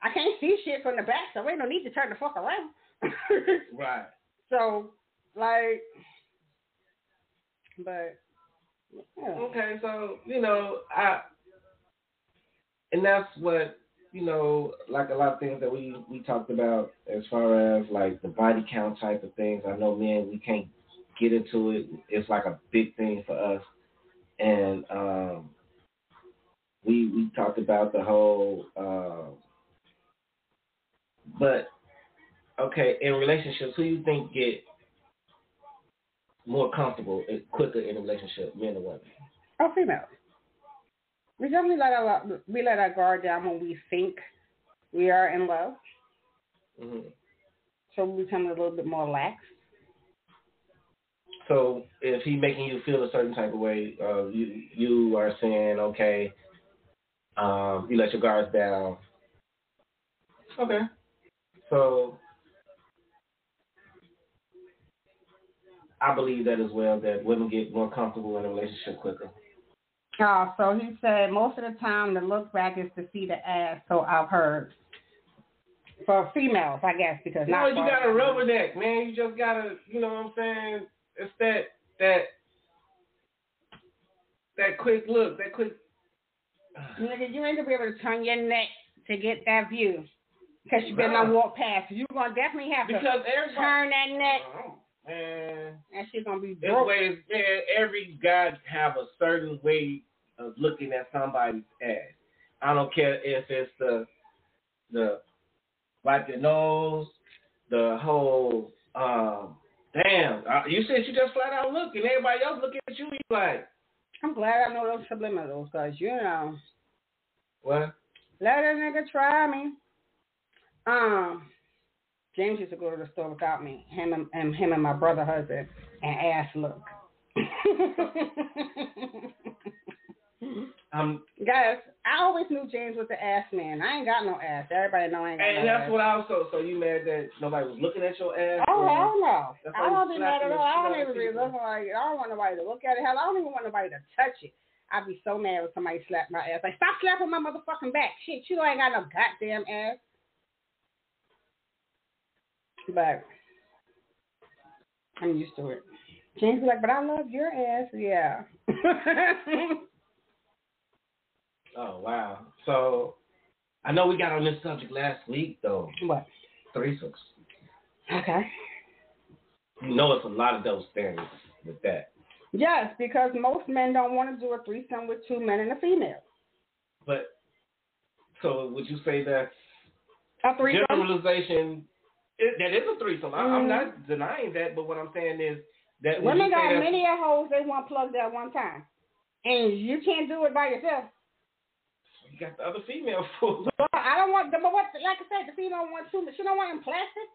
I can't see shit from the back, so ain't no need to turn the fuck around. right. so, like, but yeah. Okay, so you know, I, and that's what you know, like a lot of things that we we talked about as far as like the body count type of things. I know, man, we can't get into it. It's like a big thing for us, and um, we we talked about the whole. Uh, but okay, in relationships, who you think get more comfortable and quicker in a relationship, men or women? Oh, females. We definitely let our we let our guard down when we think we are in love. Mm-hmm. So we become a little bit more lax. So if he making you feel a certain type of way, uh, you you are saying okay, um, you let your guards down. Okay. So I believe that as well that women get more comfortable in a relationship quicker. Oh, so he said most of the time the look back is to see the ass. So I've heard for females, I guess, because no, not you got a rubberneck, man. You just gotta, you know what I'm saying? It's that that that quick look, that quick. Nigga, you ain't gonna be able to turn your neck to get that view because you better not walk past. You're gonna definitely have because to everybody, turn that neck. Oh, man, that shit gonna be this broke. way, man. Every guy have a certain way of looking at somebody's ass. I don't care if it's the the wipe your nose, the whole um damn. You said you just flat out look, and everybody else looking at you. You like, I'm glad I know those subliminals because you know, what? let a nigga try me. Um, James used to go to the store without me. Him and, and him and my brother husband and ass look. Um, Guys, I always knew James was the ass man. I ain't got no ass. Everybody know I ain't got and no that's ass. what I also. So you mad that nobody was looking at your ass? Oh hell no! I don't be mad at all. I don't even be looking like I don't want nobody to look at it. Hell, I don't even want nobody to touch it. I'd be so mad when somebody slapped my ass. Like stop slapping my motherfucking back. Shit, you ain't got no goddamn ass. But I'm used to it. James be like, but I love your ass. Yeah. Oh wow. So I know we got on this subject last week though. what? Threesomes. Okay. You know it's a lot of those things with that. Yes, because most men don't want to do a threesome with two men and a female. But so would you say that A threesome. generalization it, that is a threesome? I, I'm Mhm. not denying that, but what I'm saying is that Women got many a holes they want plugged at one time. And you can't do it by yourself. Got the other female for But I don't want, but what, like I said, the female wants two, but she don't want them plastic.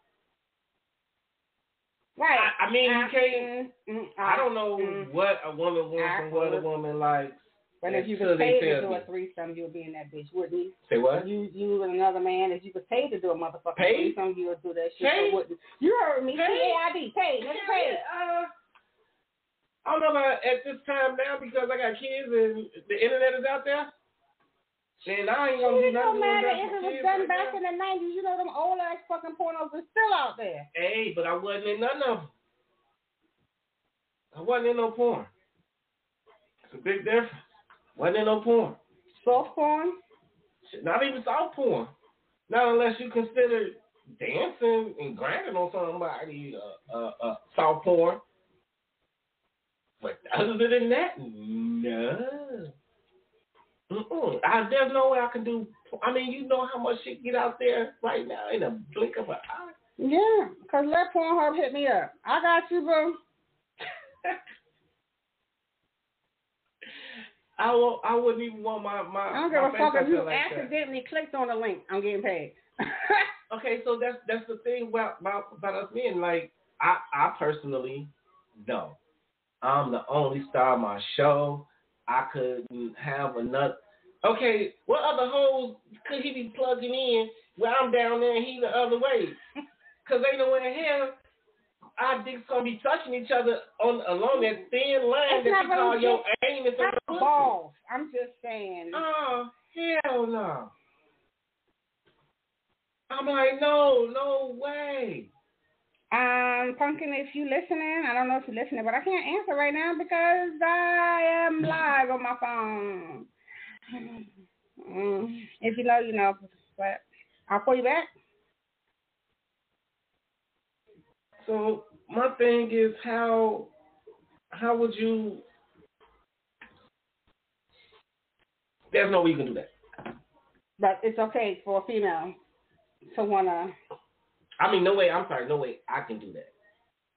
Right. I, I mean, you Uh, can't. mm, mm, I don't know mm. what a woman wants and what a woman likes. But if you they paid to do a threesome, you'd be in that bitch, wouldn't you? Say what? You, you and another man, if you was paid to do a motherfucking Paid? threesome, you would do that shit. So wouldn't you? Heard me. Paid? P-A-I-D. Nigga, Yeah, paid. uh, I don't know about at this time now because I got kids and the internet is out there. I ain't gonna do It don't matter if it was done right back now. in the 90s. You know, them old ass fucking pornos are still out there. Hey, but I wasn't in none of them. I wasn't in no porn. It's a big difference. Wasn't in no porn. Soft porn? Not even soft porn. Not unless you consider dancing and grinding on somebody uh, uh, uh, soft porn. But other than that, no. Mm-mm. I, there's no way I can do. I mean, you know how much shit get out there right now in a blink of an eye. Yeah, because let Pornhub hit me up. I got you, bro. I will, I wouldn't even want my my. I don't give a fuck if you like that. accidentally clicked on the link. I'm getting paid. Okay, so that's that's the thing about about, about us men. Like I I personally don't. I'm the only star of my show. I couldn't have another. Okay, what other holes could he be plugging in where I'm down there and he the other way? Cause ain't no way in hell our dicks gonna be touching each other on along that thin line It's that you call get- your anus and your balls. I'm just saying. Oh hell no! I'm like, no, no way. Um, Pumpkin, if you listening, I don't know if you're listening, but I can't answer right now because I am live on my phone. Mm, if you know, you know. But I'll call you back. So my thing is how how would you There's no way you can do that. But it's okay for a female to wanna. I mean, no way. I'm sorry. No way. I can do that.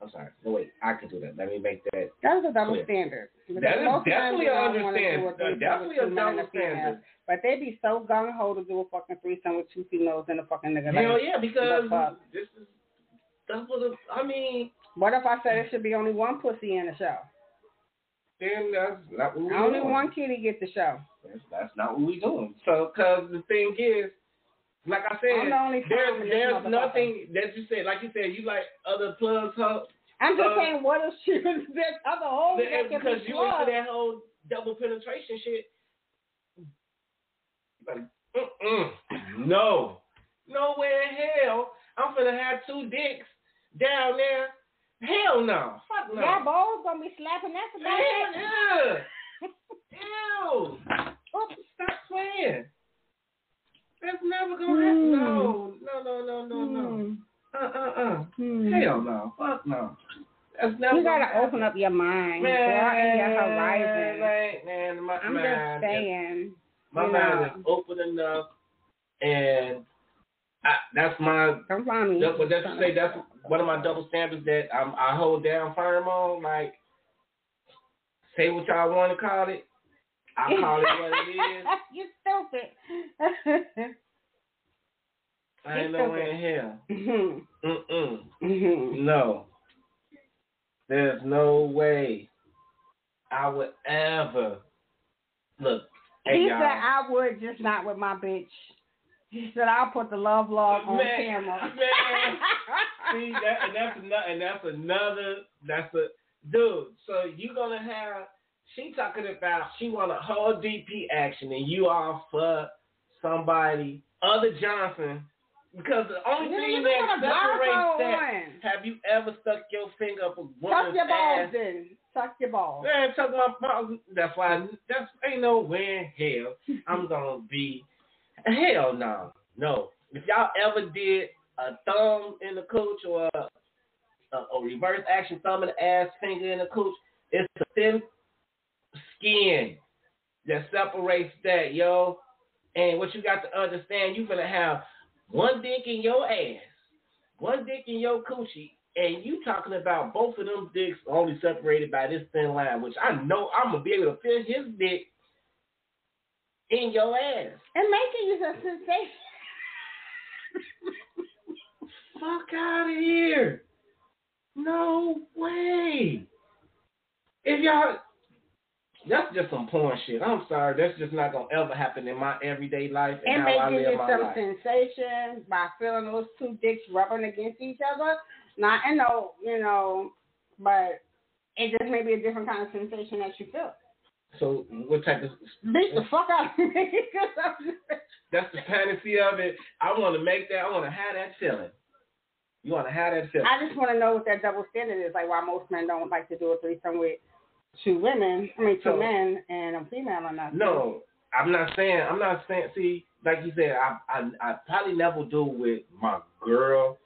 I'm sorry. No way. I can do that. Let me make that. That's a double clear. standard. That is definitely a you don't wanna do understand. Definitely a two men and double standard. But they be so gung ho to do a fucking threesome with two females and a fucking nigga. Hell Like, yeah, because this is that's what it, I mean. what if I said it should be only one pussy in the show? Then that's not what we Only doing. one kitty get the show. That's, that's not what we doing. So, because the thing is, like I said, the there's time in this there's nothing that you said. Like you said, you like other plugs, huh? I'm just Uh, saying, what if she this other whole That- that because be you plugged? into that whole double penetration shit. Mm-mm, no, nowhere in hell. I'm gonna have two dicks down there. Hell no. Fuck no. Y'all both gonna be slapping that about Hell yeah. Ew. Stop playing. That's never gonna happen. Hmm. No, no, no, no, no, no. Hmm. Uh, uh, uh. Hmm. Hell no. Fuck no. That's never. You gotta happen. open up your mind, Man, broaden your horizon. Man, man, my I'm mind just is- saying. my you mind know. is open enough, and I, that's my. Don't find me. That's that's to say. That's one of my double standards that I'm, I hold down firm on. Like, say what y'all want to call it. I call it what it is. you stupid. I ain't no way in hell. Mm-mm. No. There's no way I would ever look. Hey, he y'all. said I would, just not with my bitch. He said I'll put the love log on Man, camera. man. See that, and that's another, and that's another. That's a dude. So you gonna have? She talking about she want a whole DP action, and you all for somebody other Johnson because the only thing that what a block separates that. on. Have you ever stuck your finger up a woman's Tuck your balls ass? then. Tuck your balls. Man, tuck my balls. That's why. That's ain't no way in hell I'm gonna be. Hell no, no. If y'all ever did a thumb in the cooch or a, a, a reverse action thumb in the ass, finger in the cooch, it's a thin skin that separates that, yo. And what you got to understand, you gonna have one dick in your ass, one dick in your coochie, and you talking about both of them dicks only separated by this thin line, which I know I'm gonna be able to fit his dick in your ass. And making you a sensation. Fuck out of here. No way. If y'all, that's just some porn shit. I'm sorry. That's just not gonna ever happen in my everyday life and, and how I live you my some life. sensation by feeling those two dicks rubbing against each other. Not, in know, you know, but it just may be a different kind of sensation that you feel. So what type of? Beat the fuck out of me? That's the fantasy of it. I want to make that. I want to have that feeling. You want to have that feeling. I just want to know what that double standard is. Like why most men don't like to do a threesome with two women. I mean, two So- men and a female or not. No, I'm not saying. I'm not saying. See, like you said, I I, I probably never do with my girl.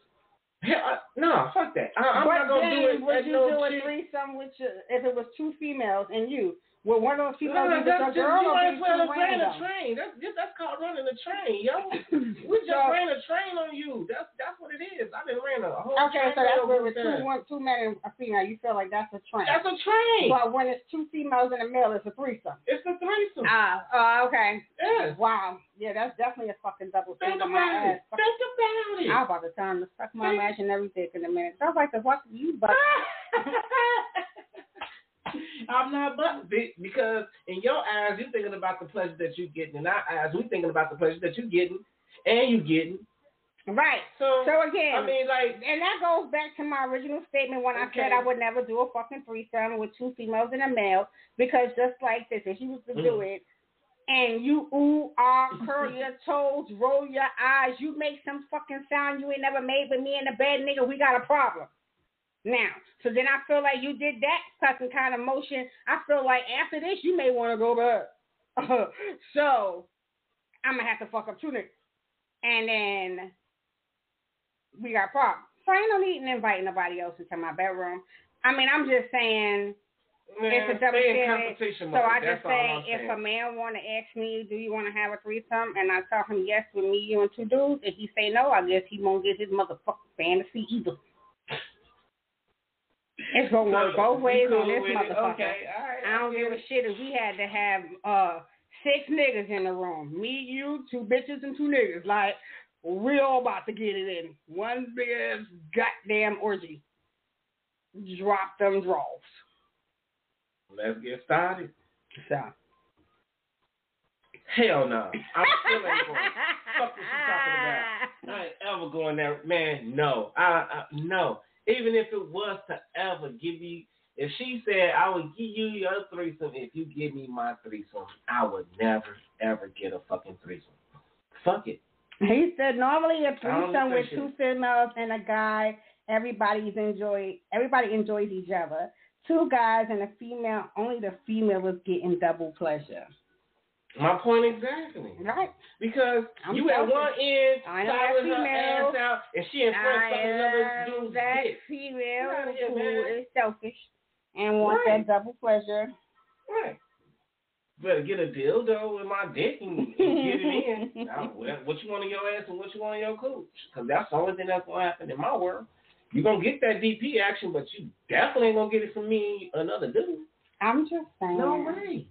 Hell, I, no, fuck that. I, I'm but not gonna do it. would you no do a threesome with your, if it was two females and you? Would one of those No, females be with that's your just, girl you as well ran a train. That's just, that's called running a train, yo. We just So- ran a train on you. That's that's what it is. I done ran a whole Okay, train so that's where with two one two men and a female, you feel like that's a train. That's a train. But when it's two females and a male, it's a threesome. It's a threesome. Ah, uh, okay. yes. Wow. Yeah, that's definitely a fucking double Think about My it. ass. Think about it. I'm about to tell him to suck my Think- imaginary dick in a minute. Sounds like the fuck you but I'm not but because in your eyes you're thinking about the pleasure that you're getting. In our eyes, we're thinking about the pleasure that you're getting and you're getting. Right. So, So again, I mean, like, and that goes back to my original statement when I said I would never do a fucking threesome with two females and a male because just like this, if you was to do Mm. it and you ooh ah curl your toes, roll your eyes, you make some fucking sound you ain't never made with me in the bed, nigga, we got a problem. Now, so then I feel like you did that fucking kind of motion. I feel like after this you may want to go back. so I'm gonna have to fuck up two niggas, and then we got problems. So I ain't no need in invite nobody else into my bedroom. I mean, I'm just saying, Man, it's a double standard. competition So. I just say, if a man want to ask me, do you want to have a threesome, and I tell him yes with me, you, and two dudes, if he say no, I guess he won't get his motherfucking fantasy either. It's gonna work both ways on this motherfucker. Okay, all right. I don't give a shit if we had to have uh six niggas in the room. Me, you, two bitches, and two niggas. Like we all about to get it in. One big ass goddamn orgy. Drop them draws. Let's get started. So. Hell no. I still ain't going. Fuck what you talking about. I ain't ever going there, man. No, I, I no. Even if it was to ever give me, if she said I would give you your threesome, if you give me my threesome, I would never ever get a fucking threesome. Fuck it. He said normally a threesome with two females and a guy, everybody's enjoy everybody enjoys each other. Two guys and a female, only the female is getting double pleasure. My point exactly. Right? Because I'm you at one end, I know tiring that her female. ass out, and she in front sucking another dude's that dick. female who man. is selfish and wants Right. that double pleasure. Right. Better get a dildo with my dick and, and get it in. Now, what what you want in your ass and what you want in your cooch. Because that's the only thing that's going to happen in my world. You're going to get that DP action, but you definitely ain't going to get it from me, another dude. I'm just saying. No way.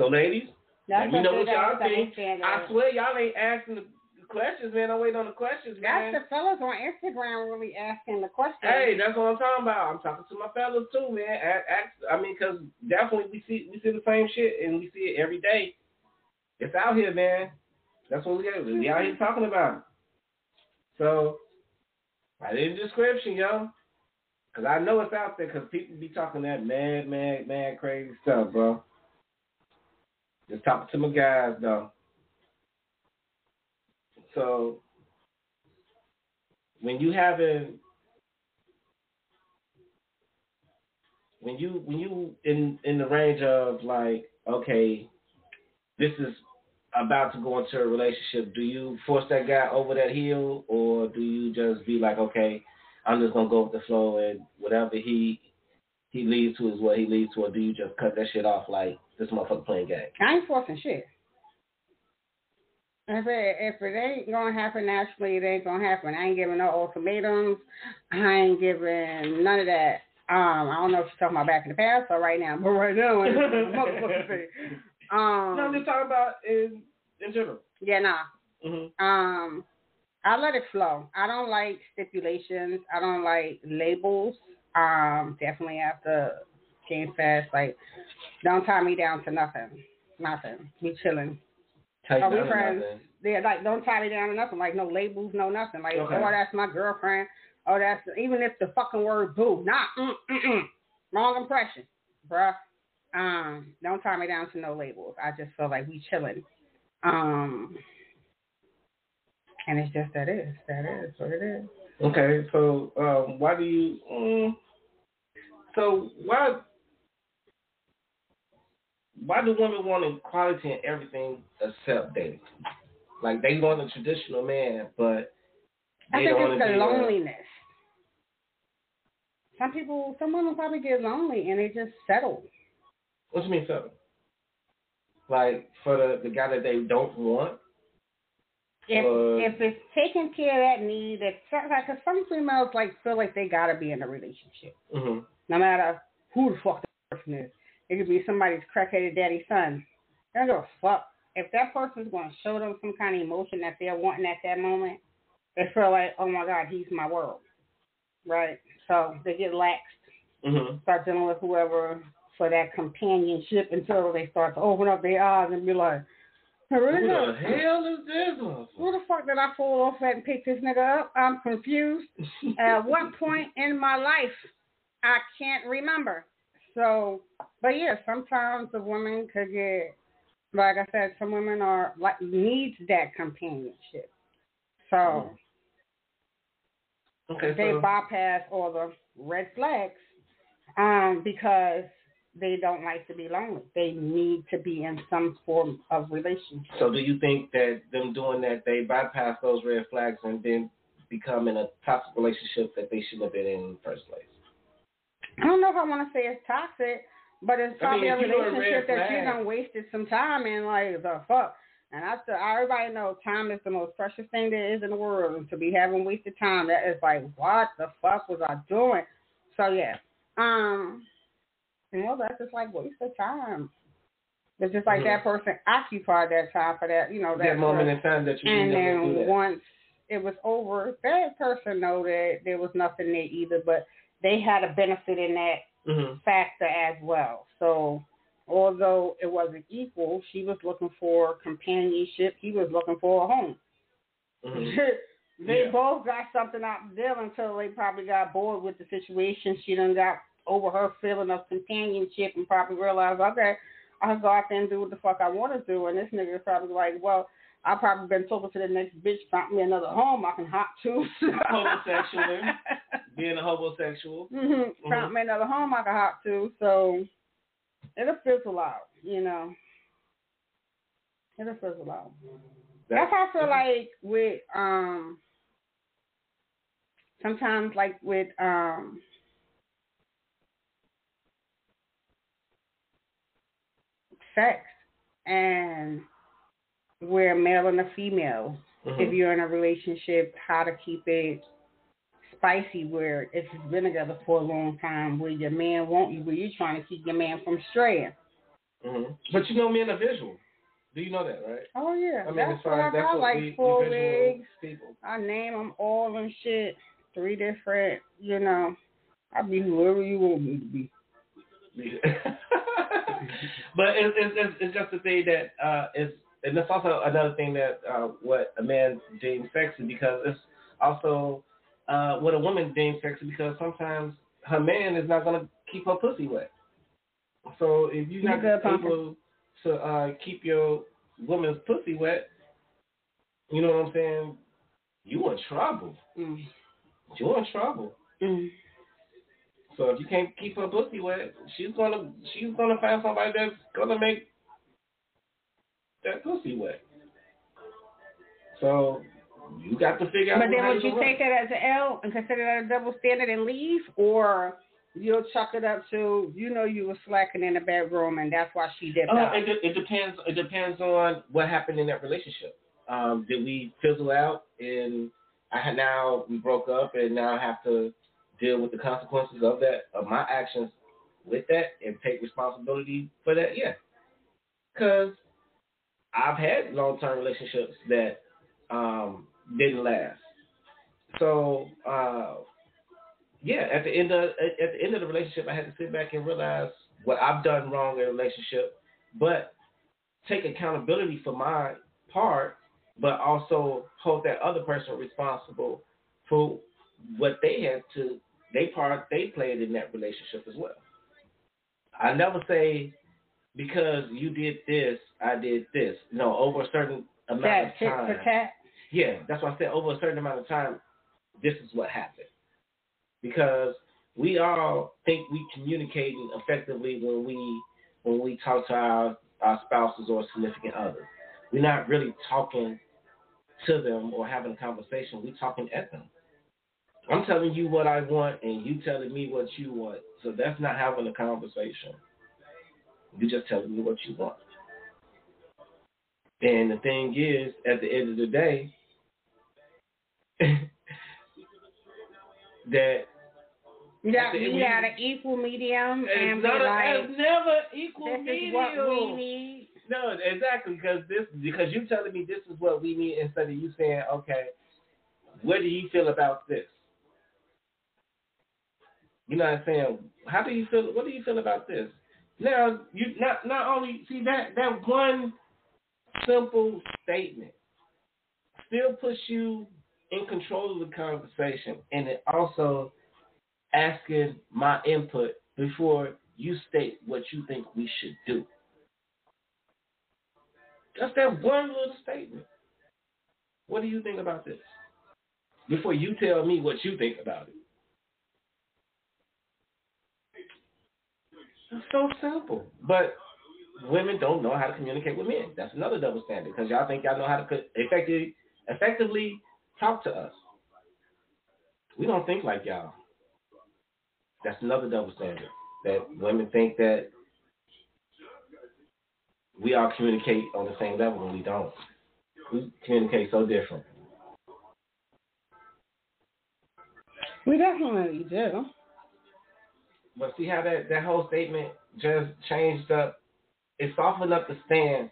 So, ladies, That's let me know what y'all think. I swear y'all ain't asking the questions, man. I'm waiting on the questions, man. That's the fellas on Instagram really asking the questions. Hey, that's what I'm talking about. I'm talking to my fellas too, man. Ask, ask, I mean, cause definitely we see we see the same shit and we see it every day. It's out here, man. That's what we got. We out here talking about it. So, write it in the description, yo. Cause I know it's out there. Cause people be talking that mad, mad, mad, crazy stuff, bro. Just talking to my guys, though. So, when you having when you when you in in the range of like okay this is about to go into a relationship do you force that guy over that hill or do you just be like okay i'm just gonna go with the flow and whatever he he leads to is what he leads to or do you just cut that shit off like this motherfucker playing game I ain't forcing shit. If it, if it ain't gonna happen naturally, it ain't gonna happen. I ain't giving no ultimatums. I ain't giving none of that. Um, I don't know if you're talking about back in the past or right now, but right now, it's a motherfucking thing. Um, no i'm just talking about in in general yeah, nah. hmm Um, I let it flow. I don't like stipulations. I don't like labels. Um, definitely have to game fast. Like, don't tie me down to nothing. Nothing. We chilling. Take Are we friends? Yeah, like don't tie me down to nothing. Like no labels, no nothing. Like Okay. oh, that's my girlfriend. Oh, that's even if the fucking word boo, nah, mm, mm, mm. wrong impression, bruh. Um, don't tie me down to no labels. I just feel like we chilling. Um, and it's just that is that is what it is. Okay, so um, why do you? Mm, so why? Why do women want equality in everything except dating? Like they want a traditional man, but I they think don't it's the be a- loneliness. Some people, some women probably get lonely and they just settle. What do you mean settle? Like for the the guy that they don't want. If Uh, if it's taking care of that need, that like 'cause some females like feel like they gotta be in a relationship, hmm no matter who the fuck the person is. It could be somebody's crackheaded daddy's son. They don't give a fuck. If that person's gonna show them some kind of emotion that they're wanting at that moment, they feel like, oh my god, he's my world, right? So they get laxed, hmm start dealing with whoever for that companionship until they start to open up their eyes and be like, Who the hell is this? who the fuck did I fall off at and pick this nigga up? I'm confused. At what point in my life I can't remember. So, but yeah, sometimes the woman could get, like I said, some women are like needs that companionship. So Okay, they so bypass all the red flags um, because they don't like to be lonely. They need to be in some form of relationship. so do you think that them doing that they bypass those red flags and then become in a toxic relationship that they shouldn't have been in in the first place? I don't know if I want to say it's toxic, but it's probably I mean, a relationship that flag. done wasted some time in. Like the fuck. And I still, everybody knows time is the most precious thing there is in the world. And to be having wasted time, that is like, what the fuck was I doing? So yeah, um, you know, that's just like waste of time. It's just like Mhm. that person occupied that time for that, you know, that, that moment in time that you and then once it was over, that person know that there was nothing there either, but they had a benefit in that hmm factor as well. So although it wasn't equal, she was looking for companionship. He was looking for a home. hmm they Yeah. both got something out of them until they probably got bored with the situation. She done got over her feeling of companionship and probably realized, okay, I can go out there and do what the fuck I want to do. And this nigga is probably like, well, I probably been talking to the next bitch, found me another home I can hop to. Homosexual. Being a homosexual. hmm Mhm. Found me another home I can hop to. So it'll fizzle out, you know. It'll fizzle out. That's how I feel like with um sometimes like with um sex and where a male and a female, Mhm. if you're in a relationship, how to keep it spicy where if you've been together for a long time where your man won't you where you're trying to keep your man from straying. hmm But you know, men are visual. Do you know that, right? Oh yeah. I mean, that's as far as I that's what like we, four we wigs. people. I name them all and shit. Three different, you know. I be whoever you want me to be. but it's, it's it's it's just the thing that uh is and that's also another thing that uh what a man deems sexy because it's also uh what a woman deems sexy because sometimes her man is not gonna keep her pussy wet. So if you're not pumpkin. able to uh keep your woman's pussy wet, you know what I'm saying? You in trouble. Mm. You in trouble. Mm. So if you can't keep her pussy wet, she's gonna she's gonna find somebody that's gonna make that pussy wet. So you got to figure out. But then would you take that as an L and consider that a double standard and leave, or you'll chuck it up to you know you were slacking in the bedroom and that's why she did Uh, that. it, de- it depends. It depends on what happened in that relationship. Um, did we fizzle out and I had now we broke up and now I have to deal with the consequences of that of my actions with that and take responsibility for that? Yeah, because I've had long term relationships that um, didn't last. So uh, yeah, at the end of at the end of the relationship, I had to sit back and realize what I've done wrong in a relationship, but take accountability for my part, but also hold that other person responsible for what they had to they part they played in that relationship as well. I never say because you did this, I did this. No, over a certain amount that of time. for tat. Yeah, that's why I said over a certain amount of time, this is what happened. Because we all think we communicating effectively when we when we talk to our, our spouses or significant others. We're not really talking to them or having a conversation. We're talking at them. I'm telling you what I want and you telling me what you want. So that's not having a conversation. You're just telling me what you want. And the thing is, at the end of the day, that You got we we- got an equal medium and not like, never equal this medium. is what we need. No, exactly because this because you telling me this is what we need instead of you saying, okay, what do you feel about this? You know what I'm saying? How do you feel? What do you feel about this? Now you not not only see that that one simple statement still puts you in control of the conversation, and it also asking my input before you state what you think we should do. Just that one little statement. What do you think about this? Before you tell me what you think about it. It's so simple. But women don't know how to communicate with men. That's another double standard because y'all think y'all know how to effectively, effectively talk to us. We don't think like y'all. That's another double standard. That women think that we all communicate on the same level when we don't. We communicate so different. We definitely do. But see how that, that whole statement just changed up. It softened up the stance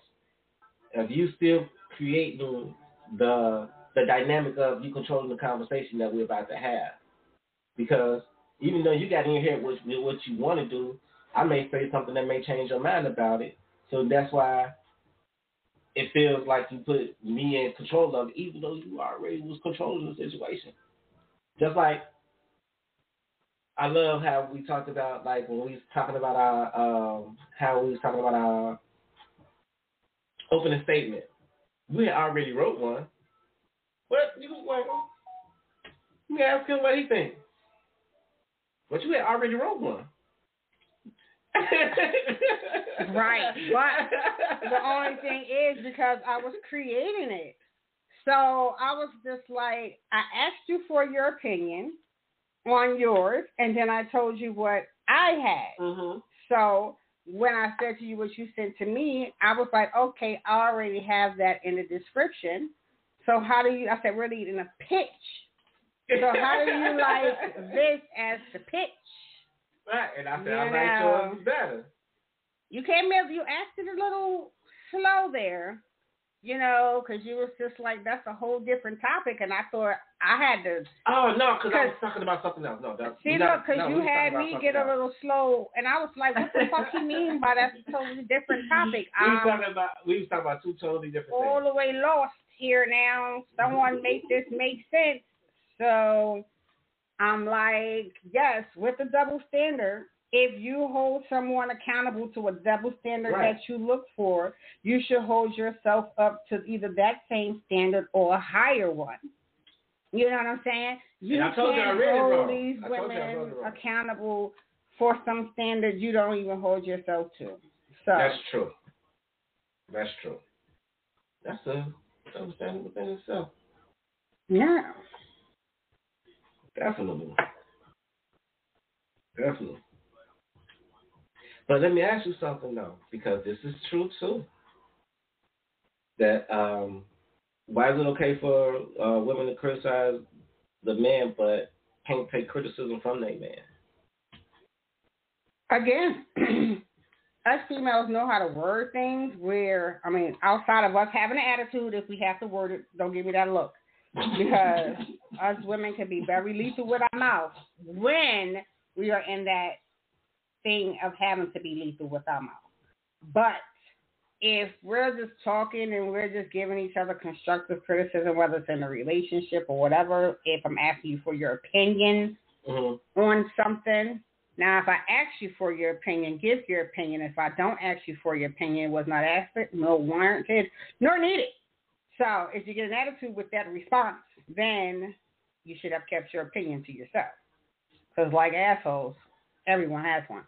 of you still creating the the dynamic of you controlling the conversation that we're about to have. Because even though you got in your head what, what you want to do, I may say something that may change your mind about it. So that's why it feels like you put me in control of it, even though you already was controlling the situation. Just like I love how we talked about like when we was talking about our um, how we was talking about our opening statement. We had already wrote one. What you was like? You ask him what he thinks. But you had already wrote one. right. But the only thing is because I was creating it. So I was just like, I asked you for your opinion on yours, and then I told you what I had. Mm-hmm. So when I said to you what you sent to me, I was like, okay, I already have that in the description. So how do you? I said, we're in a pitch. So how do you like this as the pitch? Right, and I said, You I like know. yours better. You came in, you asked it a little slow there, you know, because you was just like, that's a whole different topic, and I thought I had to Oh no, because I was talking about something else. No, that, see, look, because no, you was had me get a else. little slow, and I was like, what the fuck you mean by that's a totally different topic? We was Um, talking about we was talking about two totally different all things. the way lost here now. Someone make this make sense. So I'm like, yes, with the double standard, if you hold someone accountable to a double standard Right. that you look for, you should hold yourself up to either that same standard or a higher one. You know what I'm saying? You And I told you I can't it hold these I told you I women accountable for some standard you don't even hold yourself to. So That's true. That's true. That's a double standard within itself. yeah. Definitely. Definitely. But let me ask you something though, because this is true too. That um, why is it okay for uh, women to criticize the man, but can't take criticism from their man? again, us females know how to word things where, I mean, outside of us having an attitude, if we have to word it, don't give me that look. Because us women can be very lethal with our mouth when we are in that thing of having to be lethal with our mouth. But if we're just talking and we're just giving each other constructive criticism, whether it's in a relationship or whatever, if I'm asking you for your opinion, Mhm. on something. Now, if I ask you for your opinion, give your opinion. If I don't ask you for your opinion, it was not asked, nor warranted, nor needed. So, if you get an attitude with that response, then you should have kept your opinion to yourself. Because, like assholes, everyone has one.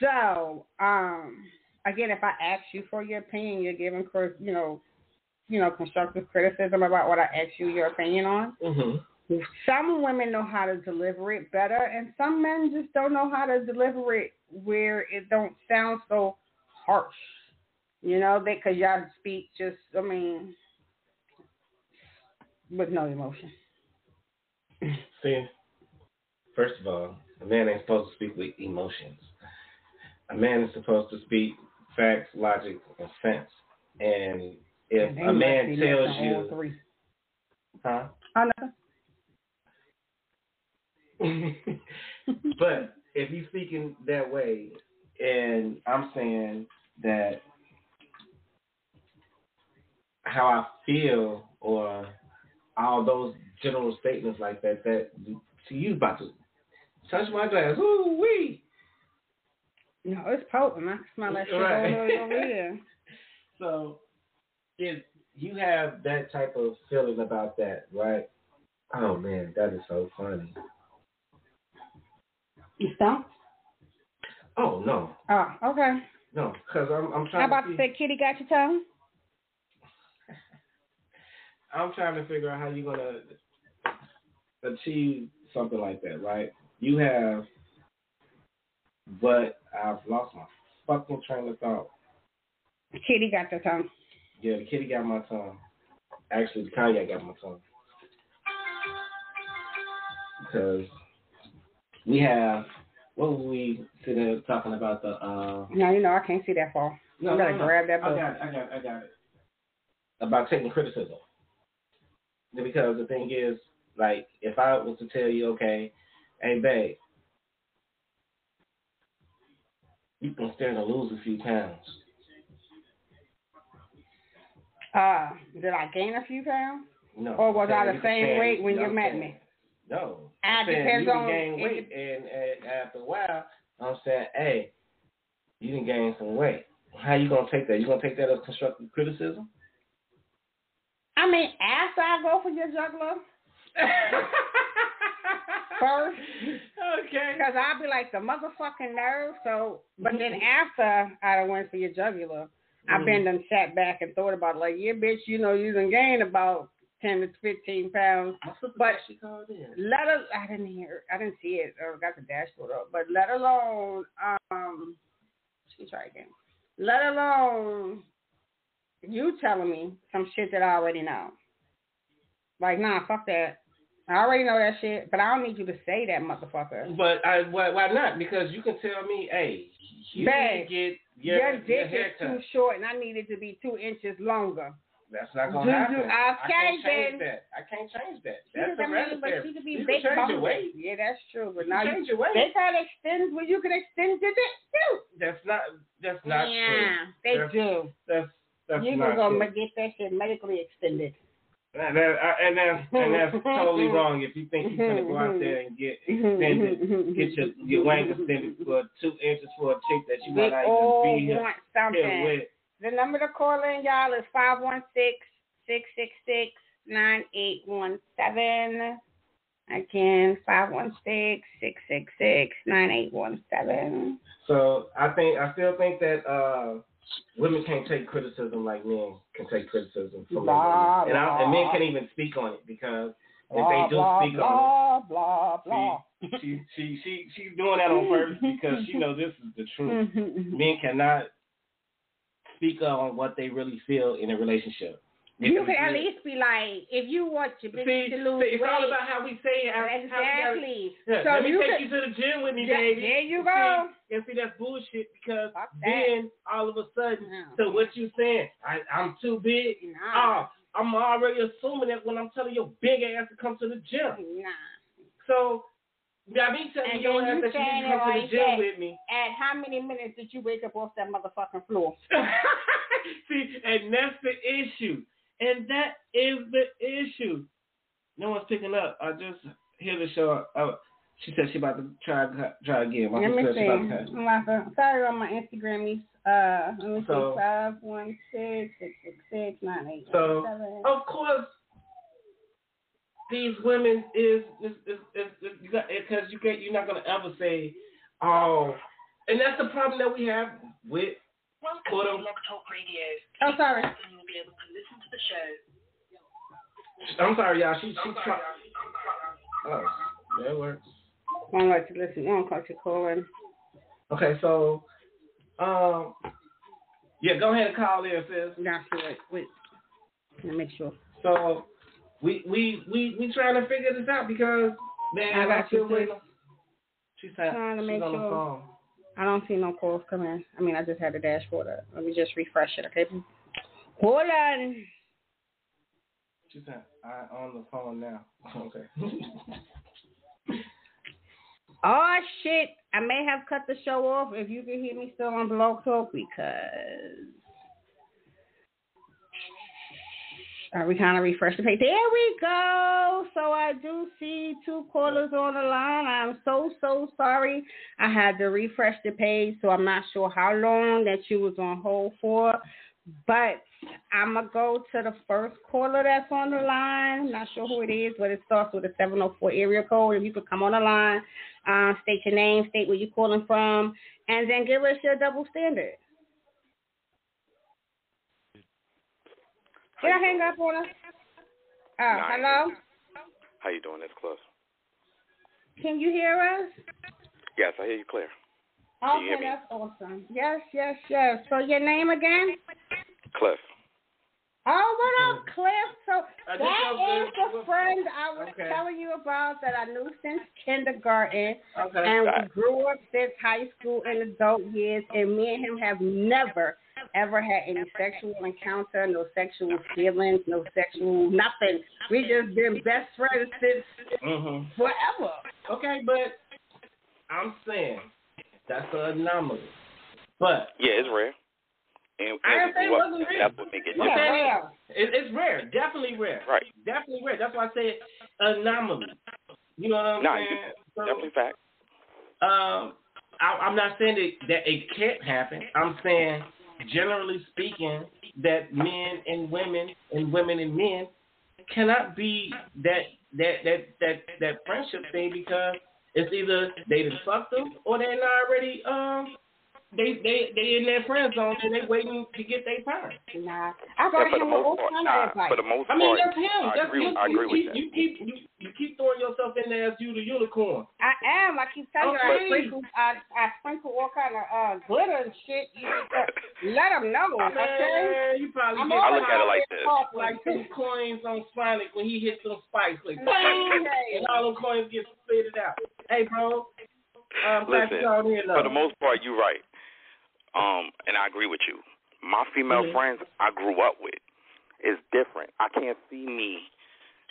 So, um, again, if I ask you for your opinion, you're giving, you know, you know, constructive criticism about what I asked you your opinion on Mhm. some women know how to deliver it better and some men just don't know how to deliver it where it don't sound so harsh you know because y'all speak just i mean with no emotion See, first of all, a man ain't supposed to speak with emotions. A man is supposed to speak facts, logic, and sense. And if And a man tells you, three. huh? but if you speaking that way, and I'm saying that how I feel, or all those general statements like that, that see you about to touch my glass, ooh wee. No it's potent i can smell that shit Right. all the way over here So if you have that type of feeling about that, right? Oh man, that is so funny. you stunk Oh no, oh okay no, because I'm I'm trying. how trying about to to say kitty got your tongue I'm trying to figure out how you're gonna achieve something like that, right? You have but I've lost my fucking train of thought. The kitty got the tongue. Yeah, the kitty got my tongue. Actually, the Kanye got my tongue. Because we have, what were we sitting there talking about the, uh, No, you know I can't see that far. no, I gotta no, no. grab that I book. got it, I got it, I got it. About taking criticism. Because the thing is, like, if I was to tell you, okay, hey, babe, you can stand to lose a few pounds. Uh, did I gain a few pounds? No. Or was I the same weight when no, you met me? No. Ah, saying depends you on- gain weight, and, and after a while, I'm saying, hey, you didn't gain some weight. How you gonna take that? You gonna take that as constructive criticism? I mean, after I go for your jugular first, Okay. because I'll be like the motherfucking nerve. So, but then Mm-hmm. after I went for your jugular, I've Mhm. been done sat back and thought about it, like, yeah, bitch, you know, you done gained about ten to fifteen pounds. But- said she called in. Let her, I didn't hear, I didn't see it or got the dashboard up, but let alone, um, let me try again. Let alone you telling me some shit that I already know. Like, nah, fuck that. I already know that shit, but I don't need you to say that, motherfucker. But I why, why not? Because you can tell me, hey, you Babe, to get your, Your your dick is too short, and I need it to be two inches longer. That's not gonna happen. you- I can't then. change that. I can't change that. That's I mean, but could be you big can change your weight. Yeah, that's true. But You now can you, change your weight. they got extends where you can extend your dick too. That's not. That's not true. yeah, they That's- do. That's that's you not can go true. get that shit medically extended. And, that, and that's and that's totally wrong. If you think you're gonna go out there and get extended, get your your wing extended for two inches for a chick that you might not even be here, want here something. with. The number to call in, y'all, is 516-666-9817. Again, 516-666-9817. So I think I still think that uh, women can't take criticism like men can take criticism from Blah, men, and, I, and men can't even speak on it because if Blah, they do blah, speak blah, blah, blah, on she she she she's doing that on purpose because she knows this is the truth. Mm-hmm. men cannot speak on what they really feel in a relationship. You can at least be like, if you want your bitch See, to lose see, it's all about how we say it. How, how we gotta- exactly. Yeah, so let me you take could, you to the gym with me, Yeah, baby. there you See, go. And see, that's bullshit because then all of a sudden, No. so what you saying? I, I'm too big. Nah. Oh, I'm already assuming that when I'm telling your big ass to come to the gym. Nah. So, by me telling And your ass that you need to come to the gym with me. At how many minutes did you wake up off that motherfucking floor? See, and that's the issue. And that is the issue. No one's picking up. I just hear the show. Oh, she said she about to try try again. My Let me see. about to I'm about to, sorry on my Instagram. Uh, let me So- see. Five one six six six six nine eight So- seven. Of course, these women is is is, is, is you got because you get you're not gonna ever say, oh, and that's the problem that we have with quote unquote. Oh, sorry. I'm sorry, y'all. She she try. Oh, that works. I don't like to listen. I don't like to call in. Okay, so, um, yeah, go ahead and call in, sis. Nah, she wait. Wait. Let me make sure. So, we we we we trying to figure this out because man, I got you, sis. waiting. She said Trying to she's make on the sure. phone. I don't see no calls coming. I mean, I just had the dashboard up. Let me just refresh it, okay? Hold on. She said I on the phone now. Okay. Oh shit! I may have cut the show off. If you can hear me still on Blog Talk, because uh, we kind of refreshed the page. There we go. So I do see two callers on the line. I'm so so sorry. I had to refresh the page, so I'm not sure how long that you was on hold for. But I'm gonna go to the first caller that's on the line. Not sure who it is, but it starts with a 704 area code. If you could come on the line, uh, state your name, state where you're calling from, and then give us your double standard. Did I hang up on us? Oh, I hello. How you doing? That's close. Can you hear us? Yes, I hear you clear. Okay, that's awesome. Yes, yes, yes. So your name again? Cliff. Oh, what up, Cliff? So I just that know the friend I was Okay. telling you about that I knew since kindergarten, Okay. and we grew up since high school and adult years, and me and him have never ever had any sexual encounter, no sexual feelings, no sexual nothing. We just been best friends since hmm forever. Okay, but I'm saying that's an anomaly. But Yeah, it's rare. And, I and didn't say it we grew up- wasn't rare. That's what make it Yeah, different. Okay. rare. it, it's rare, definitely rare, Right. definitely rare. That's why I say anomaly. You know what I'm Nah, saying? So, Definitely fact. um, I, I'm not saying that, that it can't happen. I'm saying, generally speaking, that men and women and women and men cannot be that that that that that friendship thing because it's either they done fucked them or they're not already um they they they in their friend zone and they waiting to get their turn. Nah, I Yeah, got for him with all most part, kind nah, of advice. for the most I mean part, that's him. I That's agree, you, I you agree with keep that. you keep you, you keep throwing yourself in there as you the unicorn. I am. I keep telling you, I sprinkle, I, I sprinkle all kind of uh, glitter and shit. You let them know, okay? Man, you probably I'm I look at it like always this. talk like two coins on Sonic when he hits those spikes, like Bang! and all them coins get spitted out. Hey, bro. Um, Listen, you called in, For the most part, you're right. Um, and I agree with you. My female Mhm. friends I grew up with is different. I can't see me.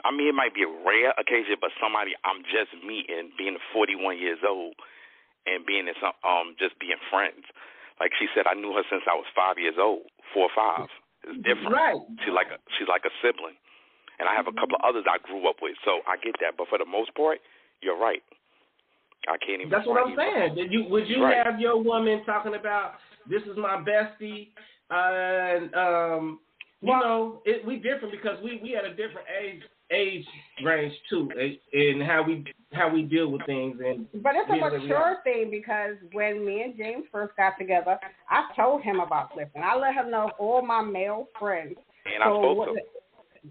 I mean, it might be a rare occasion, but somebody I'm just meeting, being 41 years old, and being in some, um, just being friends. Like she said, I knew her since I was five years old, four or five. It's different. Right. She's like a she's like a sibling, and I have a couple of others I grew up with, so I get that. But for the most part, you're right. I can't even. That's what I'm saying. Did you would you Right. have your woman talking about this is my bestie, uh, and um, you Well- know, it, we different because we we at a different age age range too, eh, in how we how we deal with things and But it's a Yeah, mature thing because when me and James first got together, I told him about Clifton. I let him know all my male friends. And I So spoke to.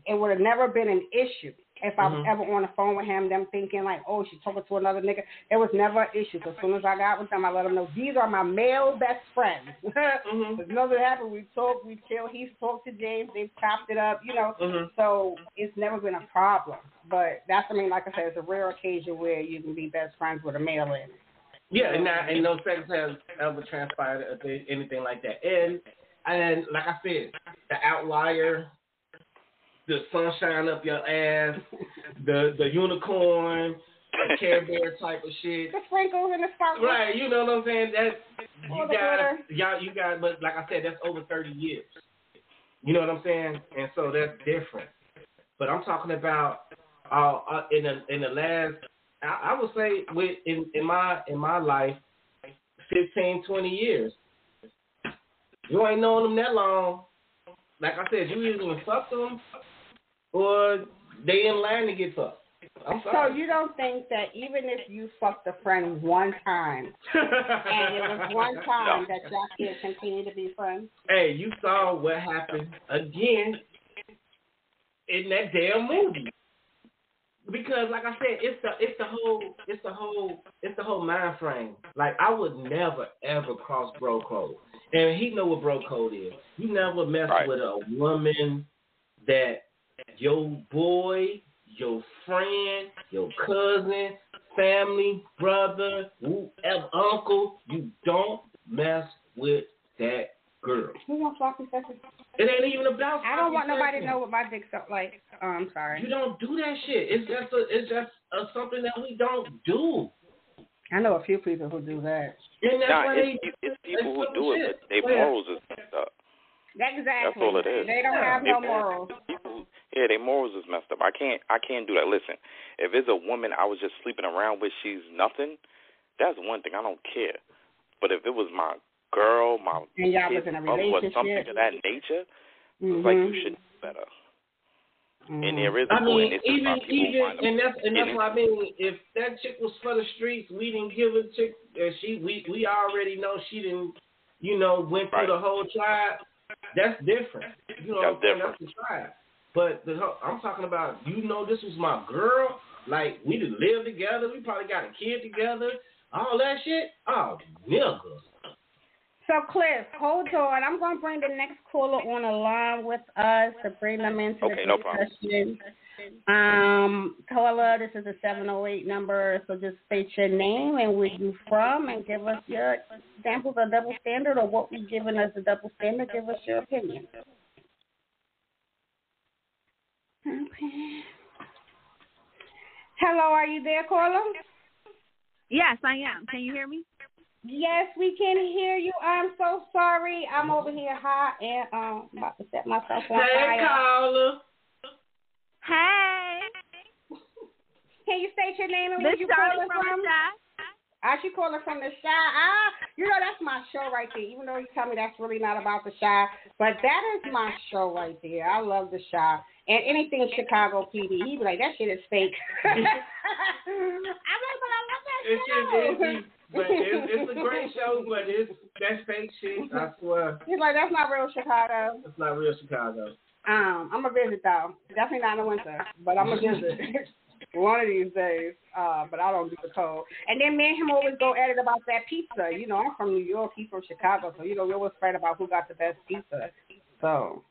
it would have never been an issue if I was Mhm. ever on the phone with him, them thinking like, oh, she's talking to another nigga. It was never an issue. So as soon as I got with them, I let them know these are my male best friends. Mhm. If nothing happened, we talk, we chill. He's talked to James, they've chopped it up, you know. Mhm. So it's never been a problem. But that's, I mean, like I said, it's a rare occasion where you can be best friends with a male in. Yeah, and not, and no sex has ever transpired or th- anything like that. And and like I said, the outlier, the sunshine up your ass, the the unicorn, the Care Bear type of shit. The sprinkles and the sparkles. Right, you know what I'm saying? That you got y'all you got but like I said, that's over thirty years. You know what I'm saying? And so that's different. But I'm talking about uh, uh in the in the last I, I would say with in, in my in my life 15, 20 years. You ain't known them that long. Like I said, you either fucked them or they in line to get fucked. I'm So you don't think that even if you fucked a friend one time and it was one time that y'all can continue to be friends? hey, you saw what happened again in that damn movie. Because like I said, it's the it's the whole it's the whole it's the whole mind frame. Like I would never ever cross bro code. And he know what bro code is. You never mess Right. with a woman that your boy, your friend, your cousin, family, brother, whoever, uncle, you don't mess with that girl. Who wants sloppy seconds? It ain't even about. I don't want fucking nobody to know what my dick's up like. Oh, I'm sorry. You don't do that shit. It's just a, it's just a, something that we don't do. I know a few people who do that. And that's Nah, why it's, they. it's people who it's do it, shit. but their Go ahead. morals is messed up. Exactly. all it is. They don't Yeah. have no morals. People, yeah, their morals is messed up. I can't, I can't do that. Listen, if it's a woman I was just sleeping around with, she's nothing. That's one thing. I don't care. But if it was my girl, my And y'all kid, was in a relationship or something of that nature, Mm-hmm. it's like you should know better. And there is a I mean, point. It's even even, and that's and that's why I mean. If that chick was for the streets, we didn't give a chick. Uh, she we we already know she didn't. You know, went through Right. the whole tribe. That's different. You know, That's what I'm saying? different. that's the tribe. But the, I'm talking about. You know, this was my girl. Like we did live together. We probably got a kid together. all that shit. Oh, nigga. So Cliff, hold on. I'm gonna bring the next caller on along with us to bring them into Okay, the no problem. Discussion. Um, caller, this is a 708 number, so just state your name and where you from, and give us your examples of double standard or what we've given as a double standard. Give us your opinion. Okay. Hello, are you there, caller? Yes, I am. Can you hear me? Yes, we can hear you. I'm so sorry. I'm over here hot and um about to set myself on Hey, fire. caller. Hey, Can you state your name and where you Shirley calling from from? the Chi. I should call it from the Chi. Ah, you know that's my show right there. Even though you tell me that's really not about the Chi, but that is my show right there. I love the Chi and anything Chicago PD. He be like that shit is fake. I'm like, but I love that It's show. just, it's, but it's, it's a great show, but it's that's fake shit. I swear, He's like that's not real Chicago. it's not real Chicago. Um, I'm a visit though. Definitely not in the winter, but I'm a visit one of these days. Uh, but I don't do the cold. And then me and him always go at it about that pizza. You know, I'm from New York, he's from Chicago, so you know we always fight about who got the best pizza. So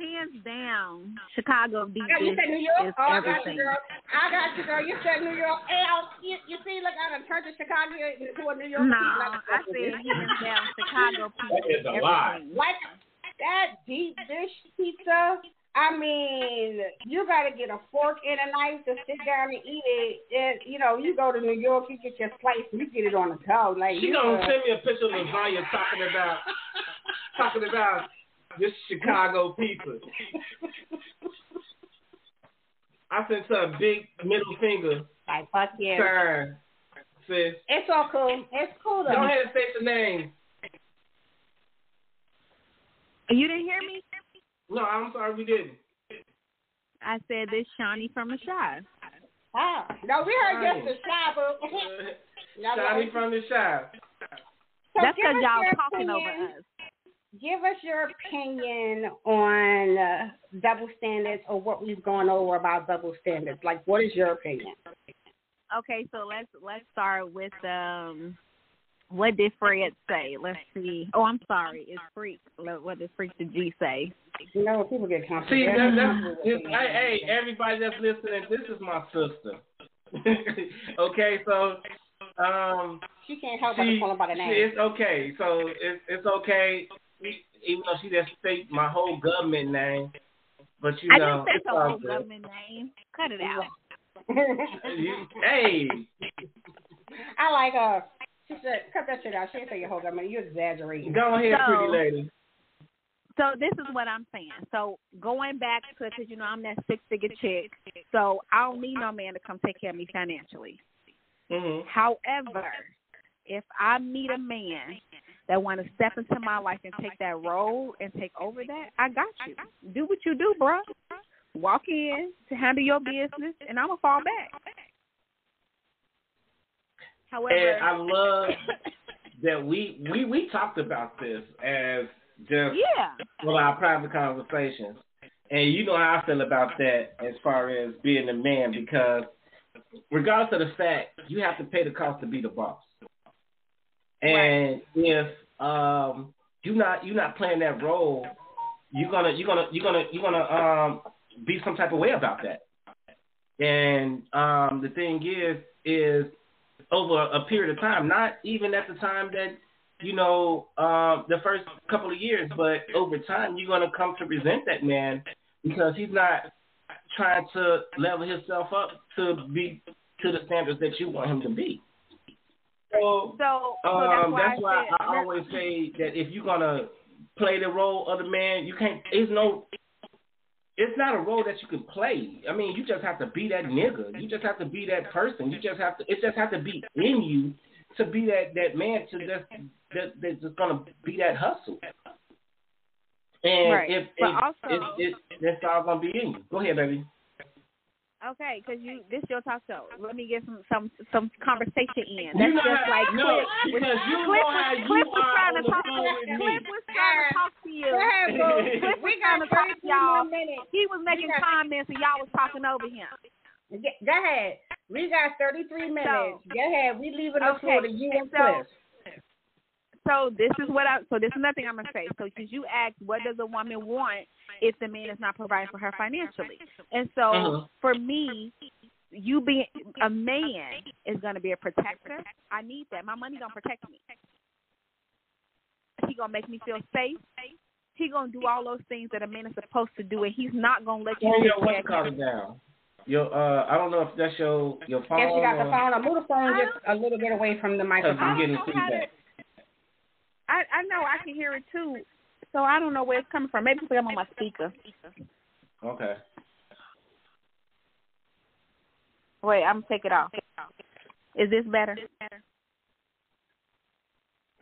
Hands down, Chicago beat yeah, you said New York. is Oh, I got you, girl. I got you, girl. You said New York. Hey, I, you, you see, look, I done turned to Chicago into a New York. No, pizza. I said hands down, Chicago beat That is a lie. everything. like that deep dish pizza. I mean, you got to get a fork and a knife to sit down and eat it. And, you know, you go to New York, you get your slice, and you get it on the toe. Like She gonna uh, send me a picture of Lasagna talking about talking about this Chicago pizza. I sent her a big middle finger like fuck yeah. sign. Sis, It's all cool. It's cool go though. ahead and state your name. You didn't hear me? No, I'm sorry we didn't. I said this Shawnee from the Chi. Ah, no, we heard Right. just the Chi, but Y'all from the shop. So That's give because us y'all your talking over opinion. us. Give us your opinion on uh, double standards or what we've gone over about double standards. Like, what is your opinion? Okay, so let's let's start with um what did Fred say? Let's see. Oh, I'm sorry. It's Freak. What did Freeky Da G say? You know, people get See, that, that's, it's, hey, hey, everybody that's listening, this is my sister. okay, so um, She can't help but to call him by the name. it's okay. So it's it's okay, even though she just state my whole government name. But you I know, just said it's the whole good. government name. Cut it out. You, hey, I like her. She said, cut that shit out. She didn't say your whole government. You're exaggerating. go ahead, So- pretty lady. So this is what I'm saying. So going back to because you know I'm that six figure chick, so I don't need no man to come take care of me financially. hmm However, if I meet a man that want to step into my life and take that role and take over that, I got you. Do what you do, bro. Walk in to handle your business, and I'm gonna fall back. However, And I love that we we we talked about this as just yeah, well our private conversations. And you know how I feel about that as far as being a man because regardless of the fact, you have to pay the cost to be the boss. And if um you're not you're not playing that role, you're gonna you're gonna you're gonna you're gonna um be some type of way about that. And um the thing is is over a period of time, not even at the time that you know, um, the first couple of years, but over time, you're going to come to resent that man because he's not trying to level himself up to be to the standards that you want him to be. So, so, so um, that's that's why I, I always say that if you're gonna play the role of the man, you can't. It's no. It's not a role that you can play. I mean, you just have to be that nigga. You just have to be that person. You just have to. It just have to be in you to be that that man to just that that's just gonna be that hustle. And Right. if, if also- it, it, that's all gonna be in you. Go ahead, baby. Okay, because you this your talk show. Let me get some some some conversation in. You That's know just how- like no, Cliff. was- because you Cliff know was, how you Cliff was are trying to talk phone with me. Cliff was trying to talk to you. Go ahead, boo. Cliff we was got trying to talk to y'all. He was making comments and y'all was talking over him. Go ahead. We got 33 minutes. So, Go ahead. We leaving the okay, floor to you and so- Cliff. So this is what I. So this is another thing I'm gonna say. So because you asked, what does a woman want if the man is not providing for her financially? And so Mhm. for me, you being a man is gonna be a protector. I need that. My money gonna protect me. He gonna make me feel safe. He gonna do all those things that a man is supposed to do, and he's not gonna let you. Turn your sit what there you call it down. Your uh, I don't know if that's your your phone. Guess you got the phone. Or move the phone just a little bit away from the Cause microphone. I'm getting I don't know how to- feedback. I I know I can hear it too, so I don't know where it's coming from. Maybe because I'm on my speaker. Okay. Wait, I'm gonna take it off. Is this better?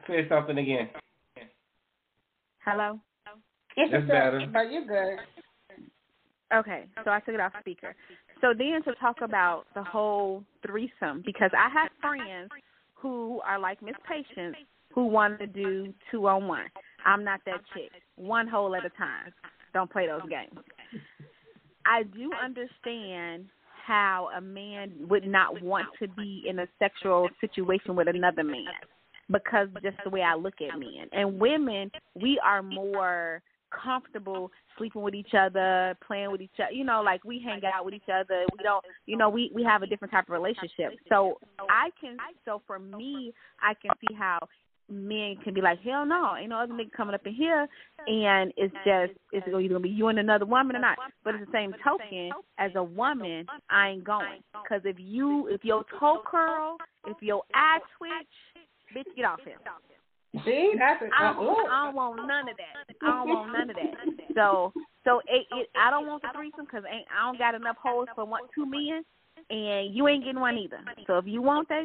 Say something again. Hello. It's That's better. But you're good. Okay, so I took it off speaker. So then to talk about the whole threesome, because I have friends who are like Miss Patience who want to do two on one. I'm not that chick. One hole at a time. Don't play those games. I do understand how a man would not want to be in a sexual situation with another man because just the way I look at men. And women, we are more comfortable sleeping with each other, playing with each other. You know, like we hang out with each other. We don't, you know, we we have a different type of relationship. So I can, so for me, I can see how men can be like, hell no, ain't no other nigga coming up in here, and it's just it's either gonna be you and another woman or not. But it's the same token, as a woman, I ain't going because if you if your toe curl, if your eye twitch, bitch, get off here. See, that's it. I don't. I don't want none of that. I don't want none of that. So, so it, it I don't want the threesome because ain't I don't got enough holes for one two men, and you ain't getting one either. So if you want that,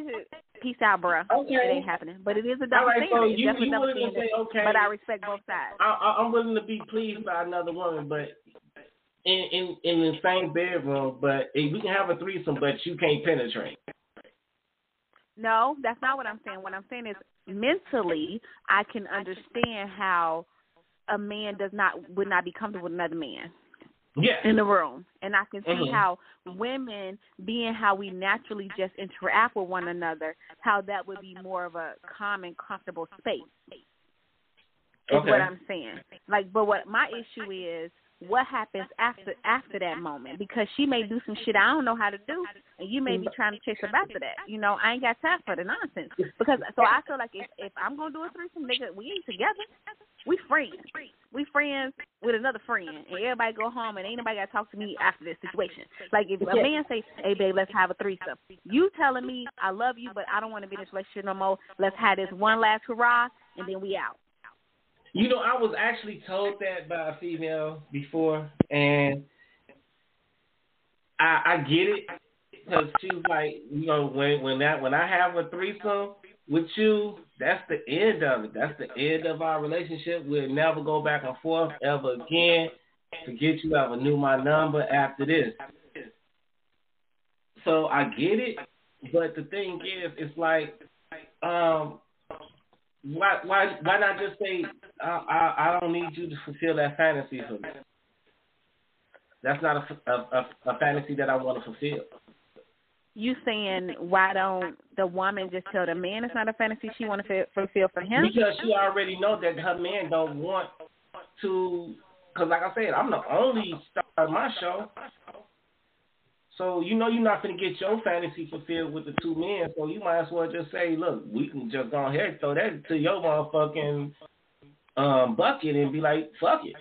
peace out, bruh. Okay. It ain't happening. But it is a double right, standard. It's you you double standard. say okay? But I respect both sides. I, I, I'm willing to be pleased by another woman, but in in in the same bedroom. But if we can have a threesome, but you can't penetrate. No, that's not what I'm saying. What I'm saying is mentally, I can understand how a man does not would not be comfortable with another man. Yeah. in the room. And I can see Mhm. how women, being how we naturally just interact with one another, how that would be more of a common, comfortable space. Is Okay. what I'm saying. Like, but what my issue is, what happens after after that moment? Because she may do some shit I don't know how to do, and you may be mm-hmm. trying to chase her back to that. You know, I ain't got time for the nonsense. Because so I feel like if if I'm gonna do a threesome, nigga, we ain't together. We friends. We friends with another friend, and everybody go home, and ain't nobody got to talk to me after this situation. Like if a man say, "Hey, babe, let's have a threesome," you telling me I love you, but I don't want to be in this relationship no more. Let's have this one last hurrah, and then we out. You know, I was actually told that by a female before, and I, I get it because she was like, you know, when when that when I have a threesome with you, that's the end of it. That's the end of our relationship. We'll never go back and forth ever again. Forget you ever knew my number after this. So I get it, but the thing is, it's like, um, why why why not just say I, I I don't need you to fulfill that fantasy for me. That's not a, a, a, a fantasy that I want to fulfill. You saying why don't the woman just tell the man it's not a fantasy she want to fulfill for him? Because she already know that her man don't want to. Because like I said, I'm the only star of my show. So you know you're not going to get your fantasy fulfilled with the two men. So you might as well just say, look, we can just go ahead and throw that to your motherfucking um, bucket and be like, fuck it.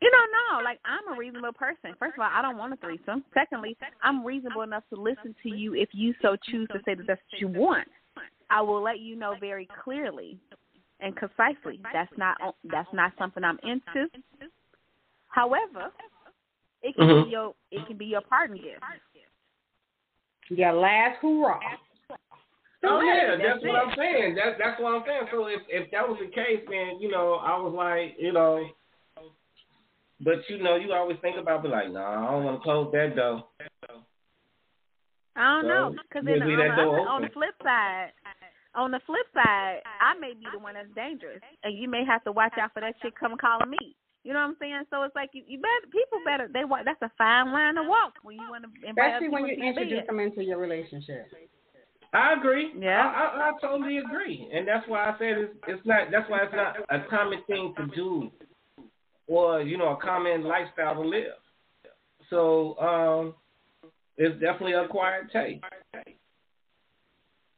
You don't know. Like I'm a reasonable person. First of all, I don't want a threesome. Secondly, I'm reasonable enough to listen to you if you so choose to say that that's what you want. I will let you know very clearly and concisely that's not that's not something I'm into. However, it can Mhm. be your it can be your parting gift. Your last hoorah. Oh yeah, That's that's, what. I'm saying. That's that's what I'm saying. So if if that was the case, then you know I was like, you know, but you know you always think about, be like, nah, I don't want to close that door. I don't So, know because you then on, that door on the flip side, on the flip side, I may be the one that's dangerous, and you may have to watch out for that chick coming calling me. You know what I'm saying? So it's like you, you better people better they want that's a fine line to walk when you want to invite Especially when you people to your introduce them into your relationship. I agree. Yeah. I, I, I totally agree, and that's why I said it's, it's not. That's why it's not a common thing to do, or you know, a common lifestyle to live. So um, it's definitely a acquired taste.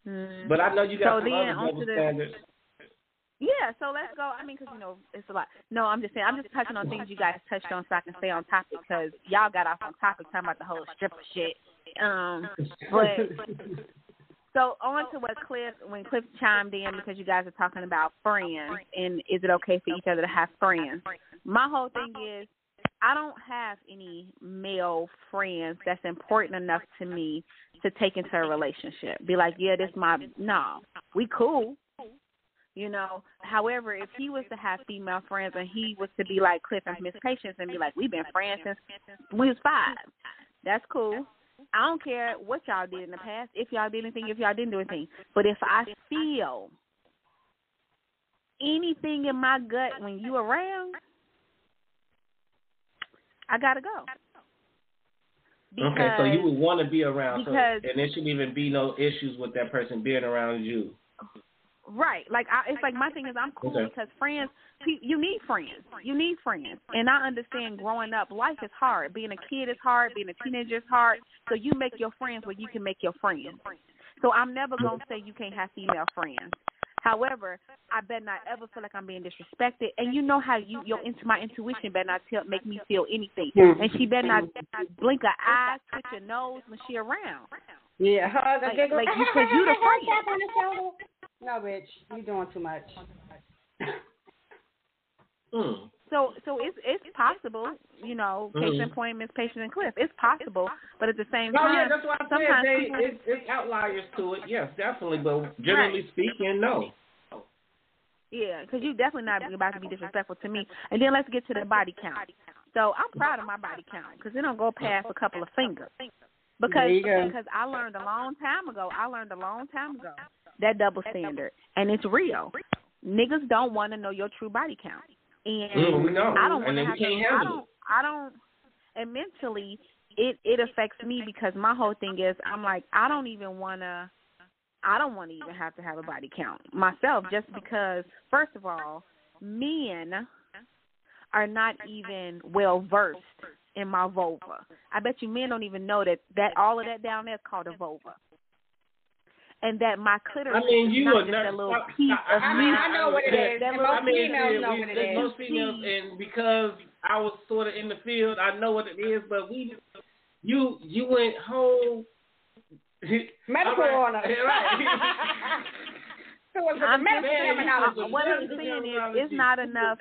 Mm. But I know you got So some then other the- standards. Yeah, so let's go. I mean, because you know it's a lot. No, I'm just saying. I'm just touching on things you guys touched on, so I can stay on topic. Because y'all got off on topic talking about the whole stripper shit. Um, but so on to what Cliff when Cliff chimed in because you guys are talking about friends and is it okay for each other to have friends? My whole thing is I don't have any male friends that's important enough to me to take into a relationship. Be like, yeah, this my no, we cool. You know, however, if he was to have female friends and he was to be like Cliff and Miss Patience and be like, we've been friends since we was five, that's cool. I don't care what y'all did in the past, if y'all did anything, if y'all didn't do anything. But if I feel anything in my gut when you around, I gotta go. okay, so you would want to be around, so, because- and there shouldn't even be no issues with that person being around you. Right. Like I, it's like my thing is I'm cool Okay. because friends. You need friends. You need friends, and I understand growing up, life is hard. Being a kid is hard. Being a teenager is hard. So you make your friends where you can make your friends. So I'm never gonna say you can't have female friends. However, I better not ever feel like I'm being disrespected. And you know how you your into my intuition better not tell make me feel anything. Hmm. And she better not blink her eye, twitch her nose when she around. Yeah, hug Like- a giggle. like you- 'cause you the friend. Tap on the shoulder. No, bitch, you doing too much. Hmm. So so it's it's possible, you know, case in Mhm. point, Miss Patience and Cliff. It's possible, but at the same time, Oh yeah, that's why I said sometimes they, it's, it's outliers to it. Yes, definitely, but generally speaking, no. yeah, because you're definitely not about to be disrespectful to me. And then let's get to the body count. So I'm proud of my body count because it don't go past a couple of fingers. Because There you go. because I learned a long time ago. I learned a long time ago that double standard, and it's real. Niggas don't want to know your true body count, and Mm, we know. I don't And want to have can't to. I don't. I don't. And mentally, it it affects me because my whole thing is I'm like I don't even want to. I don't want to even have to have a body count myself, just because first of all, men are not even well versed in my vulva. I bet you men don't even know that that all of that down there is called a vulva. And that my clitoris I mean, is you not are just not- a little I- piece I- of I meat. mean, I know what it that- is. that And most I mean, females yeah, know we- what it there's is. most females, and because I was sort of in the field, I know what it is. But we, you, you went whole Medical All on right. us. Yeah, right. so I'm just saying, what I'm saying is, it's not enough.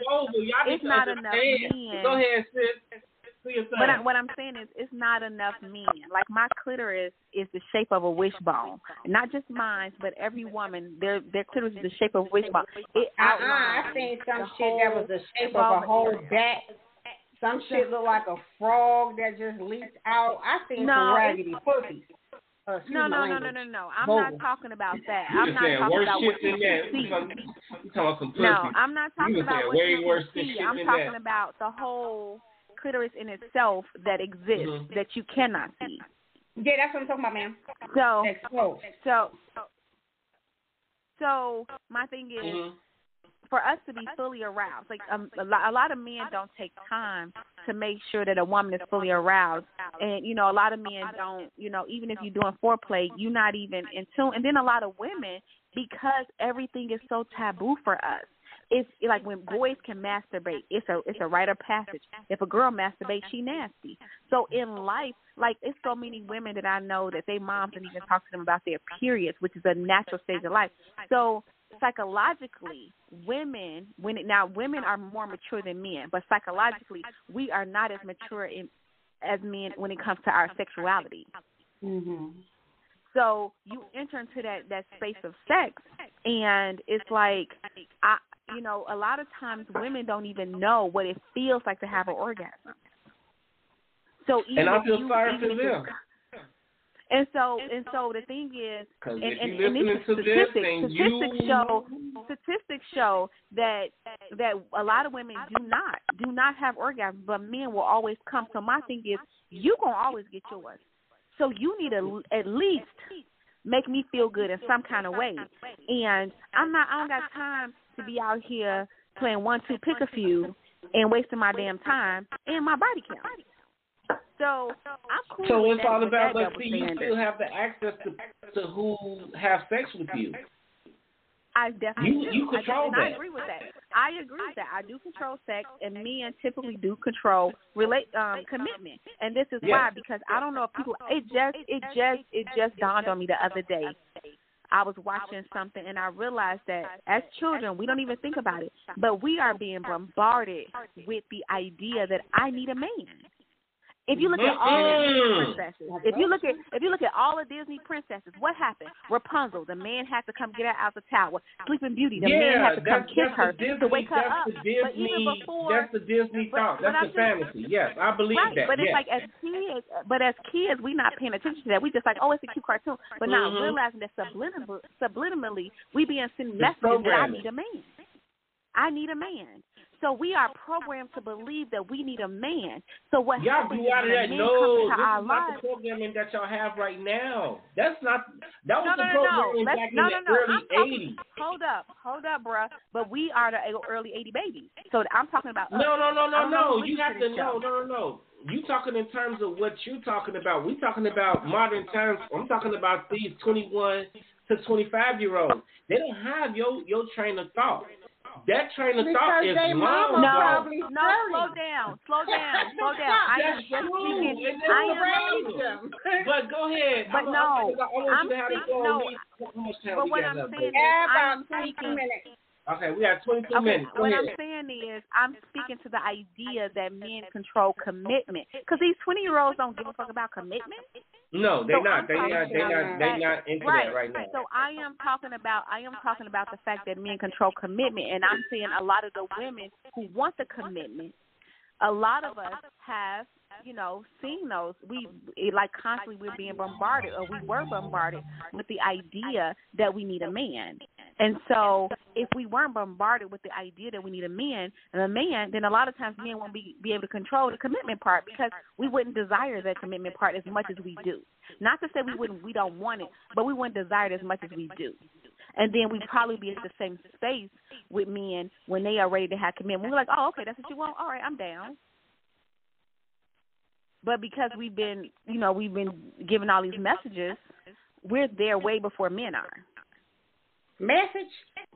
It's not enough men. Go ahead, sis. Do your thing. What, I, what I'm saying is, it's not enough men. Like my clitoris is the shape of a wishbone, not just mine, but every woman. Their their clitoris is the shape of a wishbone. It Uh-uh, I outlines seen some shit that was the shape of a whole area. bat. Some shit looked like a frog that just leaped out. I seen No, some raggedy pussies. Uh, No, no, no, no, no, no. I'm Vulva. not talking about that. You I'm not talking worse about shit what you than that. see. You talking you talking some pussy. No, I'm not talking about saying what way you worse can see. I'm talking that. about the whole clitoris in itself that exists Mhm. that you cannot see. Yeah, that's what I'm talking about, ma'am. So, Exposed. so, so my thing is Mhm. for us to be fully aroused. Like um, a, lot, a lot of men don't take time to make sure that a woman is fully aroused, and you know a lot of men don't. You know, even if you're doing foreplay, you're not even in tune. And then a lot of women, because everything is so taboo for us. It's like when boys can masturbate, it's a it's a rite of passage. If a girl masturbates, she nasty. So in life, like it's so many women that I know that they moms don't even talk to them about their periods, which is a natural stage of life. So psychologically, women when it, now women are more mature than men, but psychologically we are not as mature in, as men when it comes to our sexuality. Mm-hmm. So you enter into that that space of sex, and it's like I, you know, a lot of times women don't even know what it feels like to have an orgasm. So even And I feel you, sorry even for them. And so and so the thing is, and, and, and listening these to this statistics, statistics you show statistics show that that a lot of women do not do not have orgasms, but men will always come. So my thing is, you gonna always get yours. So you need to at least make me feel good in some kind of way. And I'm not. I don't got time to be out here playing one two pick a few and wasting my damn time and my body count. So I'm cool. So it's all about, double see, you still have the access to to who have sex with you. I definitely You- do. you I control I that. agree with that. I agree with that. I do control sex, and men typically do control relate um commitment. And this is why because I don't know if people. It just it just it just dawned on me the other day. I was watching something and I realized that as children we don't even think about it, but we are being bombarded with the idea that I need a man. If you look at all the Disney princesses, if you look at if you look at all the Disney princesses, what happened? Rapunzel, the man had to come get her out of the tower. Sleeping Beauty, the man yeah, had to come kiss her Disney, to wake her that's up. the but even before, that's the Disney thought. That's the fantasy. Yes, I believe right, that. but it's yes. like as kids, but as kids, we're not paying attention to that. We just like, oh, it's a cute cartoon, but not Mhm. realizing that subliminal, subliminally, we being sent It's messages that I need a man. I need a man. So we are programmed to believe that we need a man. So what Y'all happens grew out of that. No, this is not lives, the programming that y'all have right now. That's not. That was no, no, the no, no. programming Let's, back no, in no, the no. early talking, '80s. hold up, hold up, bruh. But we are the early '80 babies. So I'm talking about. us. No, no, no, no, no. You have to to know. No, no, no. You talking in terms of what you're talking about. We talking about modern times. I'm talking about these 21 to 25 year olds. They don't have your your train of thought. That train of thought Because is they long mama No, gone. probably no, thirty. slow down, slow down, slow down. I am just speaking. and that's I am Raise problem. them. But go ahead. But I'm, no, I'm, I want I'm you to have the no, We- How much time but what I'm saying baby? Yeah, I'm speaking- minutes. Okay, we have 22 Okay, minutes. Go what ahead. I'm saying is, I'm speaking to the idea that men control commitment. Because these 20 year olds don't give a fuck about commitment. No, they So not. They not. They not. They not into right. that right now. So I am talking about I am talking about the fact that men control commitment, and I'm saying a lot of the women who want the commitment, a lot of us have you know seen those. We like constantly we're being bombarded, or we were bombarded with the idea that we need a man. And so if we weren't bombarded with the idea that we need a man and a man, then a lot of times men won't be be able to control the commitment part because we wouldn't desire that commitment part as much as we do. Not to say we wouldn't we don't want it, but we wouldn't desire it as much as we do. And then we'd probably be at the same space with men when they are ready to have commitment. We're like, oh, okay, that's what you want. All right, I'm down. But because we've been, you know, we've been given all these messages, we're there way before men are. Message.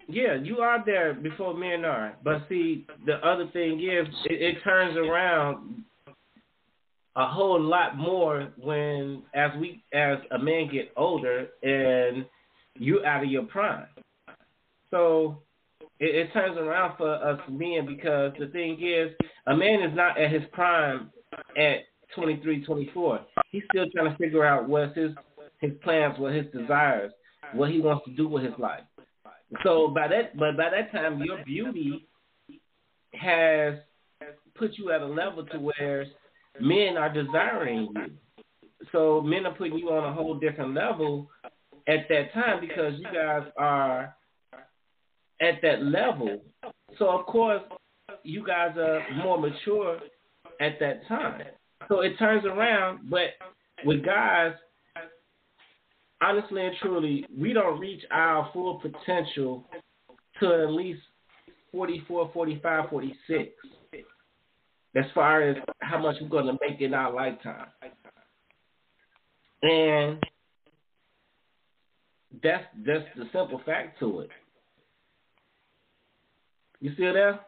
Yeah, you are there before men are. But see, the other thing is, it, it turns around a whole lot more when, as we, as a man get older and you out of your prime. So it, it turns around for us men because the thing is, a man is not at his prime at 23, 24. He's still trying to figure out what's his his plans, what his desires, what he wants to do with his life. So by that, but by that time, your beauty has put you at a level to where men are desiring you. So men are putting you on a whole different level at that time because you guys are at that level. So of course, you guys are more mature at that time. So it turns around, but with guys, honestly and truly, we don't reach our full potential to at least 44, 45, 46 as far as how much we're going to make in our lifetime. And that's that's the simple fact to it. You still there?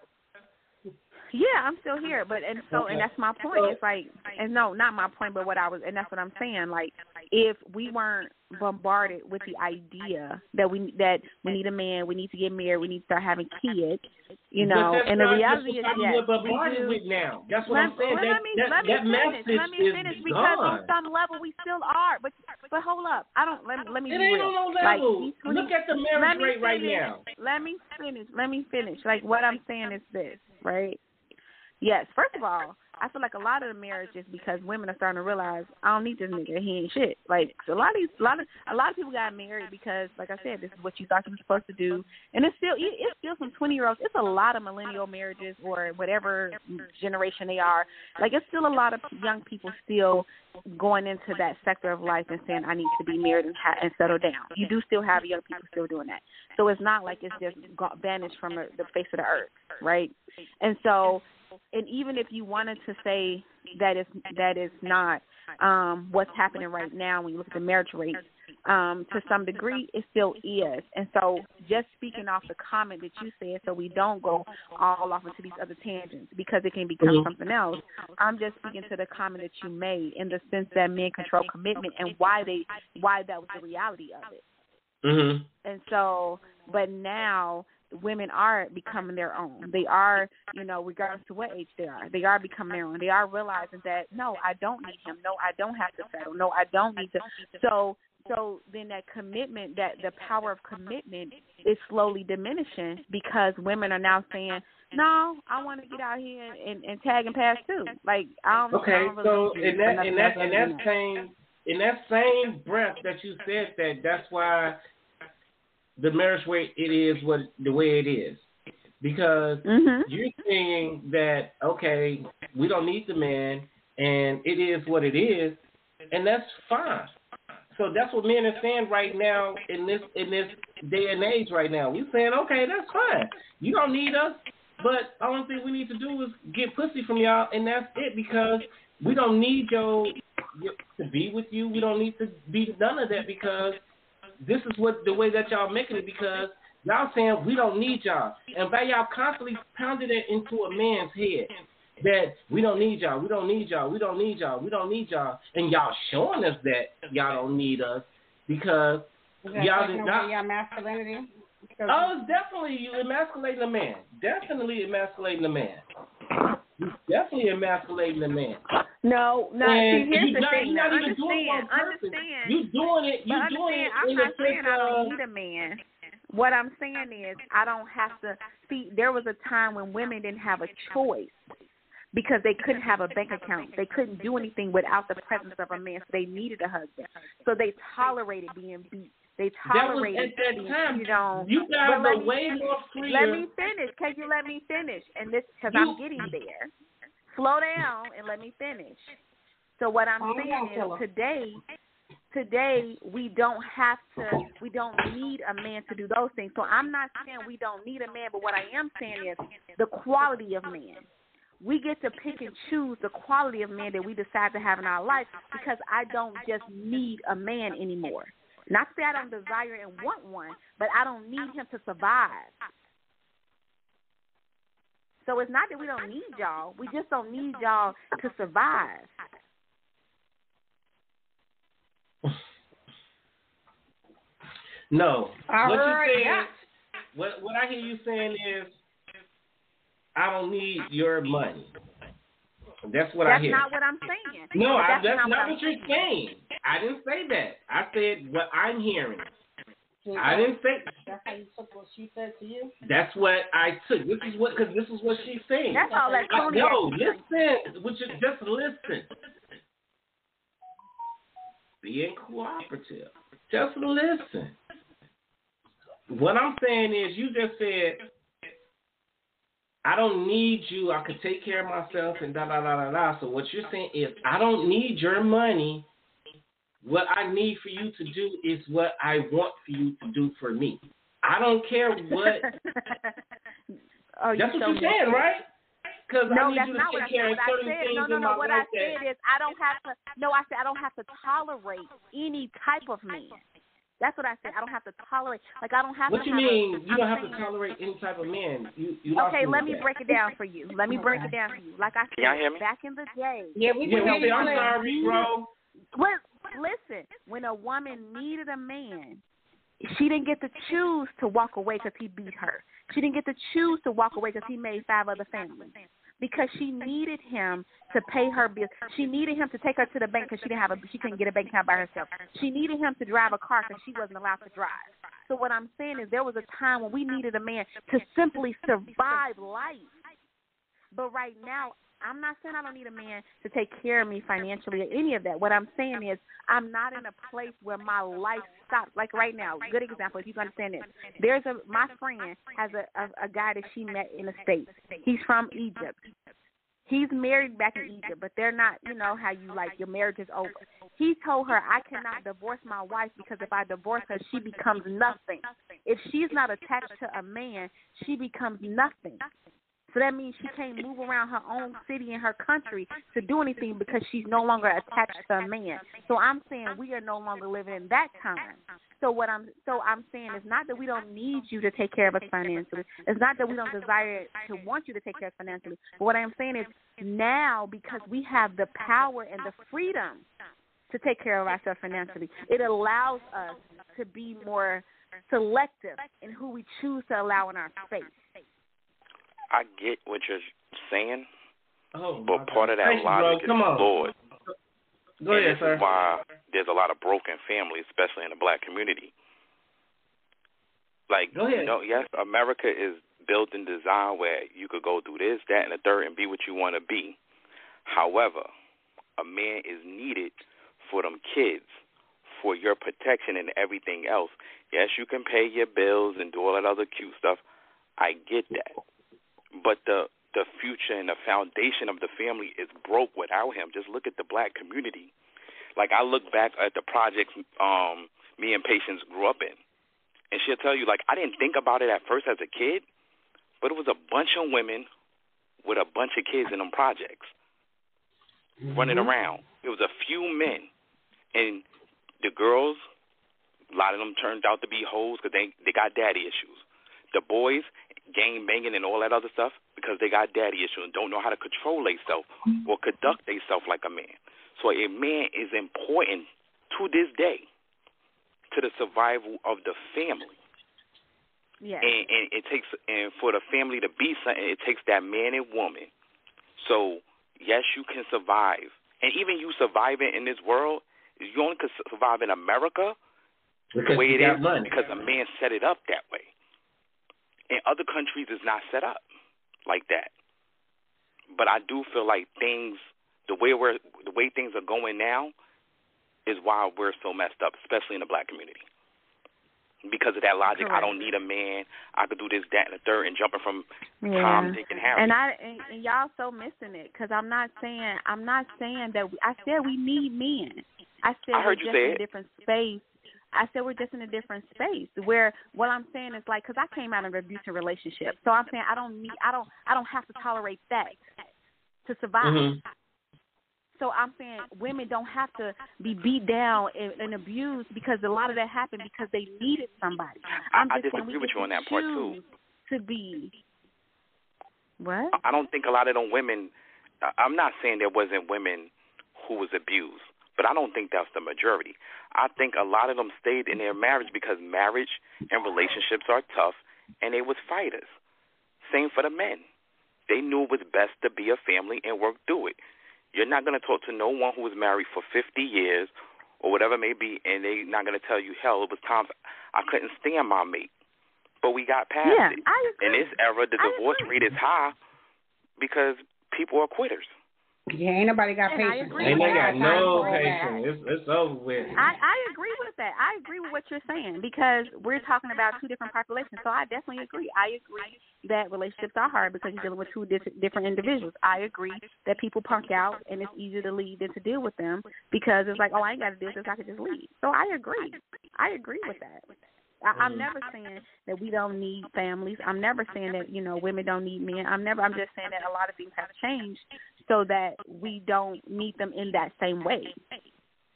Yeah, I'm still here, but and so and that's my point. It's like and no, not my point, but what I was and that's what I'm saying. Like if we weren't bombarded with the idea that we that we need a man, we need to get married, we need to start having kids, you know, and the reality is just what yes, we're bombarded we do. with now. That's what Let, I'm saying. well, that, let me that, let me that finish. Let me finish because gone. on some level we still are. But but hold up, I don't let let me It ain't real. on no Like, level. these 20 Look at the let marriage me rate right finish. now. Let me finish. Let me finish. Like what I'm saying is this, right? Yes. First of all, I feel like a lot of the marriages because women are starting to realize I don't need this nigga. He ain't shit. Like so a lot of these, a lot of a lot of people got married because, like I said, this is what you thought you were supposed to do, and it's still it's still some twenty year olds. It's a lot of millennial marriages or whatever generation they are. Like it's still a lot of young people still going into that sector of life and saying I need to be married and, ha- and settle down. You do still have young people still doing that. So it's not like it's just got from the, the face of the earth, right? And so and even if you wanted to say that is that is not um, what's happening right now when you look at the marriage rate, um, to some degree, it still is. And so, just speaking off the comment that you said, so we don't go all off into these other tangents because it can become mm-hmm. something else. I'm just speaking to the comment that you made in the sense that men control commitment and why they why that was the reality of it. Mm-hmm. And so, but now women are becoming their own. They are, you know, regardless to what age they are, they are becoming their own. They are realizing that no, I don't need him. No, I don't have to settle. No, I don't need to. So, so then that commitment, that the power of commitment, is slowly diminishing because women are now saying, no, I want to get out here and, and tag and pass too. Like I don't. Okay, I don't so in that in that in that same in that same breath that you said that, that's why the marriage way it is what the way it is. Because mm-hmm. you're saying that okay we don't need the man and it is what it is and that's fine. So that's what men are saying right now in this in this day and age right now. We're saying okay that's fine. You don't need us but the only thing we need to do is get pussy from y'all and that's it because we don't need your, your to be with you. We don't need to be none of that because this is what the way that y'all making it because y'all saying we don't need y'all, and by y'all constantly pounding it into a man's head that we don't need y'all, we don't need y'all, we don't need y'all, we don't need y'all, and y'all showing us that y'all don't need us because y'all did not. Y'all masculinity. Oh, it's definitely you emasculating a man. Definitely emasculating a man. Definitely emasculating a man. No, no. And see, here's you, the not, thing. You're not understand, even doing it understand. You doing it. You doing it. I'm in not the saying I don't need a man. What I'm saying is I don't have to see. There was a time when women didn't have a choice because they couldn't have a bank account. They couldn't do anything without the presence of a man. So they needed a husband. So they tolerated being beat. They tolerate that was at that time. cheated on. You guys are me way finish. more freer. Let me finish. Can you let me finish? And this because I'm getting there. Slow down and let me finish. So what I'm Calm saying is today, today we don't have to, we don't need a man to do those things. So I'm not saying we don't need a man, but what I am saying is the quality of man. We get to pick and choose the quality of man that we decide to have in our life because I don't just need a man anymore. Not to say I don't desire and want one, but I don't need him to survive. So it's not that we don't need y'all. We just don't need y'all to survive. No. All what right, you saying? yeah. What what I hear you saying is, I don't need your money. That's what that's I hear. That's not what I'm saying. No, I, that's, that's not, not, what, what you're saying. I didn't say that. I said what I'm hearing. I didn't say. That's how you took what she said to you. That's what I took. This is what because this is what she's saying. That's all that I, Tony no, listen. Would you just listen? Being cooperative. Just listen. What I'm saying is, you just said, I don't need you. I could take care of myself and da da da da da. So what you're saying is, I don't need your money. What I need for you to do is what I want for you to do for me. I don't care what. oh, that's what so you're saying, right? Because I No, need that's you to not what I take care said. of What I said, things no, no, in no. my What life I said is I don't have to. No, I said I don't have to tolerate any type of man. That's what I said. I don't have to tolerate. Like I don't have to. What to. you have mean? A, you don't have to tolerate any type of man. You you Okay, let me that. break it down for you. Let me break it down for you. Like I Can y'all hear me? back in the day, Yeah, we Yeah, can we hear say, you. I'm sorry, bro. Well, listen, when a woman needed a man, she didn't get to choose to walk away because he beat her. She didn't get to choose to walk away because he made five other families. Because she needed him to pay her bills. She needed him to take her to the bank because she didn't have a she couldn't get a bank account by herself. She needed him to drive a car because she wasn't allowed to drive. So what I'm saying is there was a time when we needed a man to simply survive life. But right now, I'm not saying I don't need a man to take care of me financially or any of that. What I'm saying is I'm not in a place where my life stops. Like right now, good example. If you understand this, there's a my friend has a, a a guy that she met in the states. He's from Egypt. He's married back in Egypt, but they're not, you know, how you like your marriage is over. He told her, I cannot divorce my wife because if I divorce her, she becomes nothing. If she's not attached to a man, she becomes nothing. So that means she can't move around her own city and her country to do anything because she's no longer attached to a man. So I'm saying we are no longer living in that time. So what I'm so I'm saying is not that we don't need you to take care of us financially. It's not that we don't desire to want you to take care of us financially. But what I'm saying is now because we have the power and the freedom to take care of ourselves financially, it allows us to be more selective in who we choose to allow in our space. I get what you're saying, Oh, but part of that Thank you, logic Come is flawed. Go and ahead, this sir. is why there's a lot of broken families, especially in the black community. Like, Go ahead. you know, yes, America is built and designed where you could go through this, that, and the third and be what you want to be. However, a man is needed for them kids, for your protection and everything else. Yes, you can pay your bills and do all that other cute stuff. I get that. But the the future and the foundation of the family is broke without him. Just look at the black community. Like I look back at the projects um me and Patience grew up in. And she'll tell you, like, I didn't think about it at first as a kid, but it was a bunch of women with a bunch of kids in them projects running around. It was a few men, and the girls, a lot of them turned out to be hoes because they they got daddy issues. The boys, gang banging and all that other stuff because they got daddy issues and don't know how to control themselves mm-hmm. or conduct themselves like a man. So a man is important to this day to the survival of the family. Yeah. And, and it takes and for the family to be something, it takes that man and woman. So yes, you can survive, and even you surviving in this world, you only can survive in America Because the way you it got is money. because a man set it up that way. In other countries, it's not set up like that. But I do feel like things, the way we're, the way things are going now, is why we're so messed up, especially in the black community. Because of that logic, I don't need a man. I could do this, that, and the third, and jumping from Yeah. Tom, Dick, and Harry. And I and, and y'all so missing it because I'm not saying I'm not saying that we, I said we need men. I said I heard we're just in a different space. I said we're just in a different space where what I'm saying is like because I came out of an abusive relationship, so I'm saying I don't need I don't I don't have to tolerate that to survive. Mhm. So I'm saying women don't have to be beat down and, and abused because a lot of that happened because they needed somebody. I'm I saying disagree with you on that part, too. To be what? I don't think a lot of them women. I- I'm not saying there wasn't women who was abused, but I don't think that's the majority. I think a lot of them stayed in their marriage because marriage and relationships are tough, and they was fighters. Same for the men. They knew it was best to be a family and work through it. You're not going to talk to no one who was married for 50 years or whatever it may be, and they're not going to tell you, hell, it was times I couldn't stand my mate. But we got past Yeah, it. I agree. In this era, the I divorce agree. rate is high because people are quitters. Yeah, ain't nobody got And patience. Ain't with they got no I agree with that. patience. It's, it's over with. I, I agree with that. I agree with what you're saying because we're talking about two different populations. So I definitely agree. I agree that relationships are hard because you're dealing with two dis- different individuals. I agree that people punk out and it's easier to leave than to deal with them because it's like, oh, I ain't got to deal with this. I could just leave. So I agree. I agree with that. I, I'm Mhm. never saying that we don't need families. I'm never saying that you know women don't need men. I'm never. I'm just saying that a lot of things have changed so that we don't need them in that same way.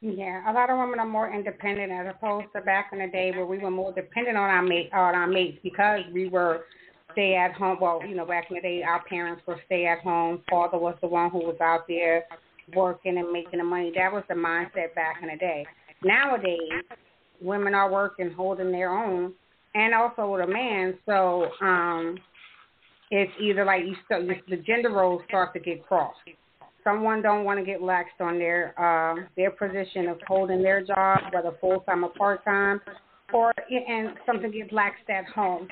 Yeah, a lot of women are more independent as opposed to back in the day where we were more dependent on our mate on our mates because we were stay at home. Well, you know, back in the day, our parents were stay at home. Father was the one who was out there working and making the money. That was the mindset back in the day. Nowadays, women are working, holding their own, and also with a man. So, um, it's either like you start the gender roles start to get crossed someone don't want to get laxed on their um their position of holding their job, whether full time or part time, or and something gets laxed at home.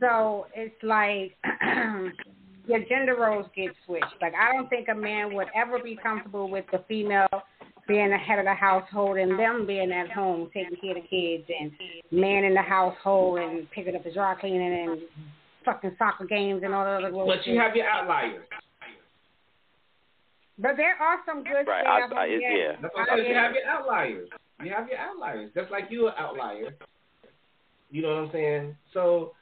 So it's like your gender roles get switched. Like I don't think a man would ever be comfortable with the female being the head of the household and them being at home taking care of the kids and man in the household and picking up the dry cleaning and fucking soccer games and all the other. But you have your outliers. But there are some good right. I, I, yeah. That's what I'm saying. You have your outliers. You have your outliers. Just like you're an outlier. You know what I'm saying? So.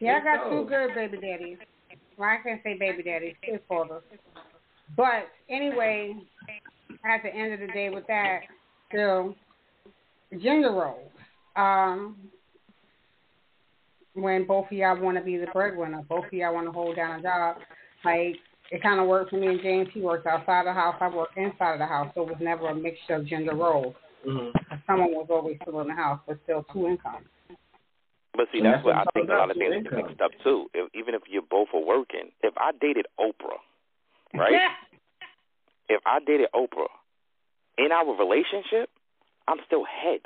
Yeah, I got two good baby daddies. Well, I can't say baby daddies, his father. But anyway, at the end of the day, with that, still gender roles. Um, when both of y'all want to be the breadwinner, both of y'all want to hold down a job, like it kind of worked for me and James. He worked outside the house. I worked inside of the house. So it was never a mixture of gender roles. Mm-hmm. Someone was always still in the house, but still two incomes. But see, that's, that's what I think a lot of things get mixed up too. If, even if you both are working, if I dated Oprah, right? if I dated Oprah, in our relationship, I'm still head.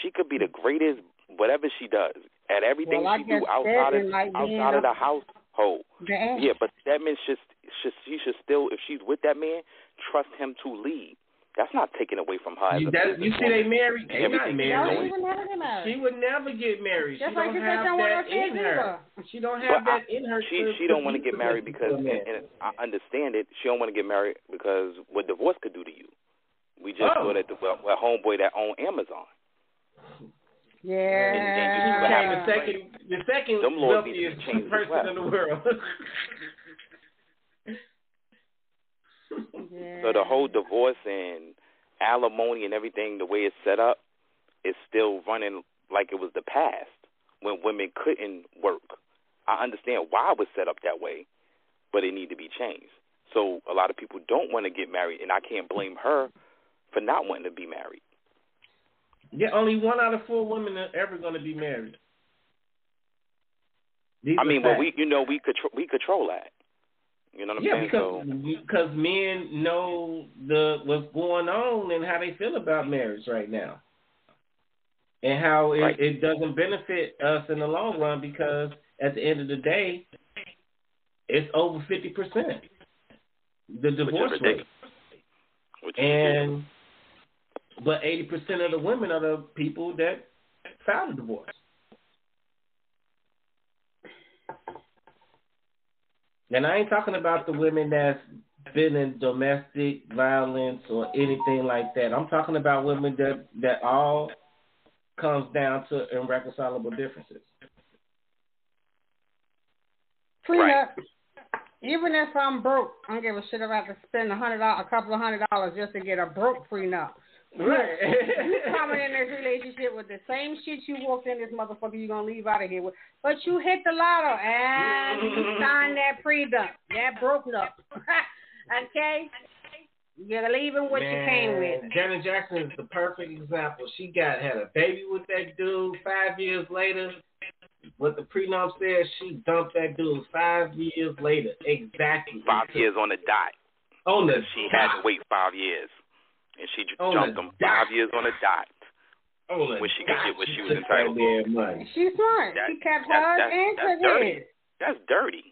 She could be the greatest, whatever she does, at everything well, she do outside of like outside of the household. Yeah. yeah, but that means should, should she should still, if she's with that man, trust him to lead. That's not taken away from her. You, that, you see, they married. They not married. No, she would never get married. She would never get married. Just she like don't you have don't that in her. Either. She don't have but that I, in her. She she don't want to get married because, and, and I understand it. She don't want to get married because what divorce could do to you. We just oh. saw that the well, well, homeboy that owned Amazon. Yeah. And, and he became the second, the second Them wealthiest person well. in the world. yeah. So the whole divorce and alimony and everything, the way it's set up, is still running like it was the past when women couldn't work. I understand why it was set up that way, but it need to be changed. So a lot of people don't want to get married, and I can't blame her for not wanting to be married. Yeah, only one out of four women are ever going to be married. These I mean, well, we you know we control we control that. You know what I'm yeah, saying? because so, because men know the what's going on and how they feel about marriage right now, and how it, Right. it doesn't benefit us in the long run because at the end of the day, it's over fifty percent the divorce rate. Which is ridiculous. and but eighty percent of the women are the people that filed a divorce. And I ain't talking about the women that's been in domestic violence or anything like that. I'm talking about women that that all comes down to irreconcilable differences. Clean Right. Even if I'm broke, I don't give a shit about to spend a hundred dollars, a couple of hundred dollars just to get a broke prenup. Right. you coming in this relationship with the same shit you walked in this motherfucker you gonna leave out of here with. But you hit the lotto and you signed that prenup, that broke up. okay? You're leaving what you came with. Janet Jackson is the perfect example. She got had a baby with that dude. Five years later, what the prenup said, she dumped that dude. Five years later, exactly. Five years on the dot. On the She had to wait five years, and she j- On jumped the them dot. five years on a dot. On when she could dot, get what she was took entitled that damn money. She's smart. That- she kept that- hers that- and that's took dirty. his. That's dirty.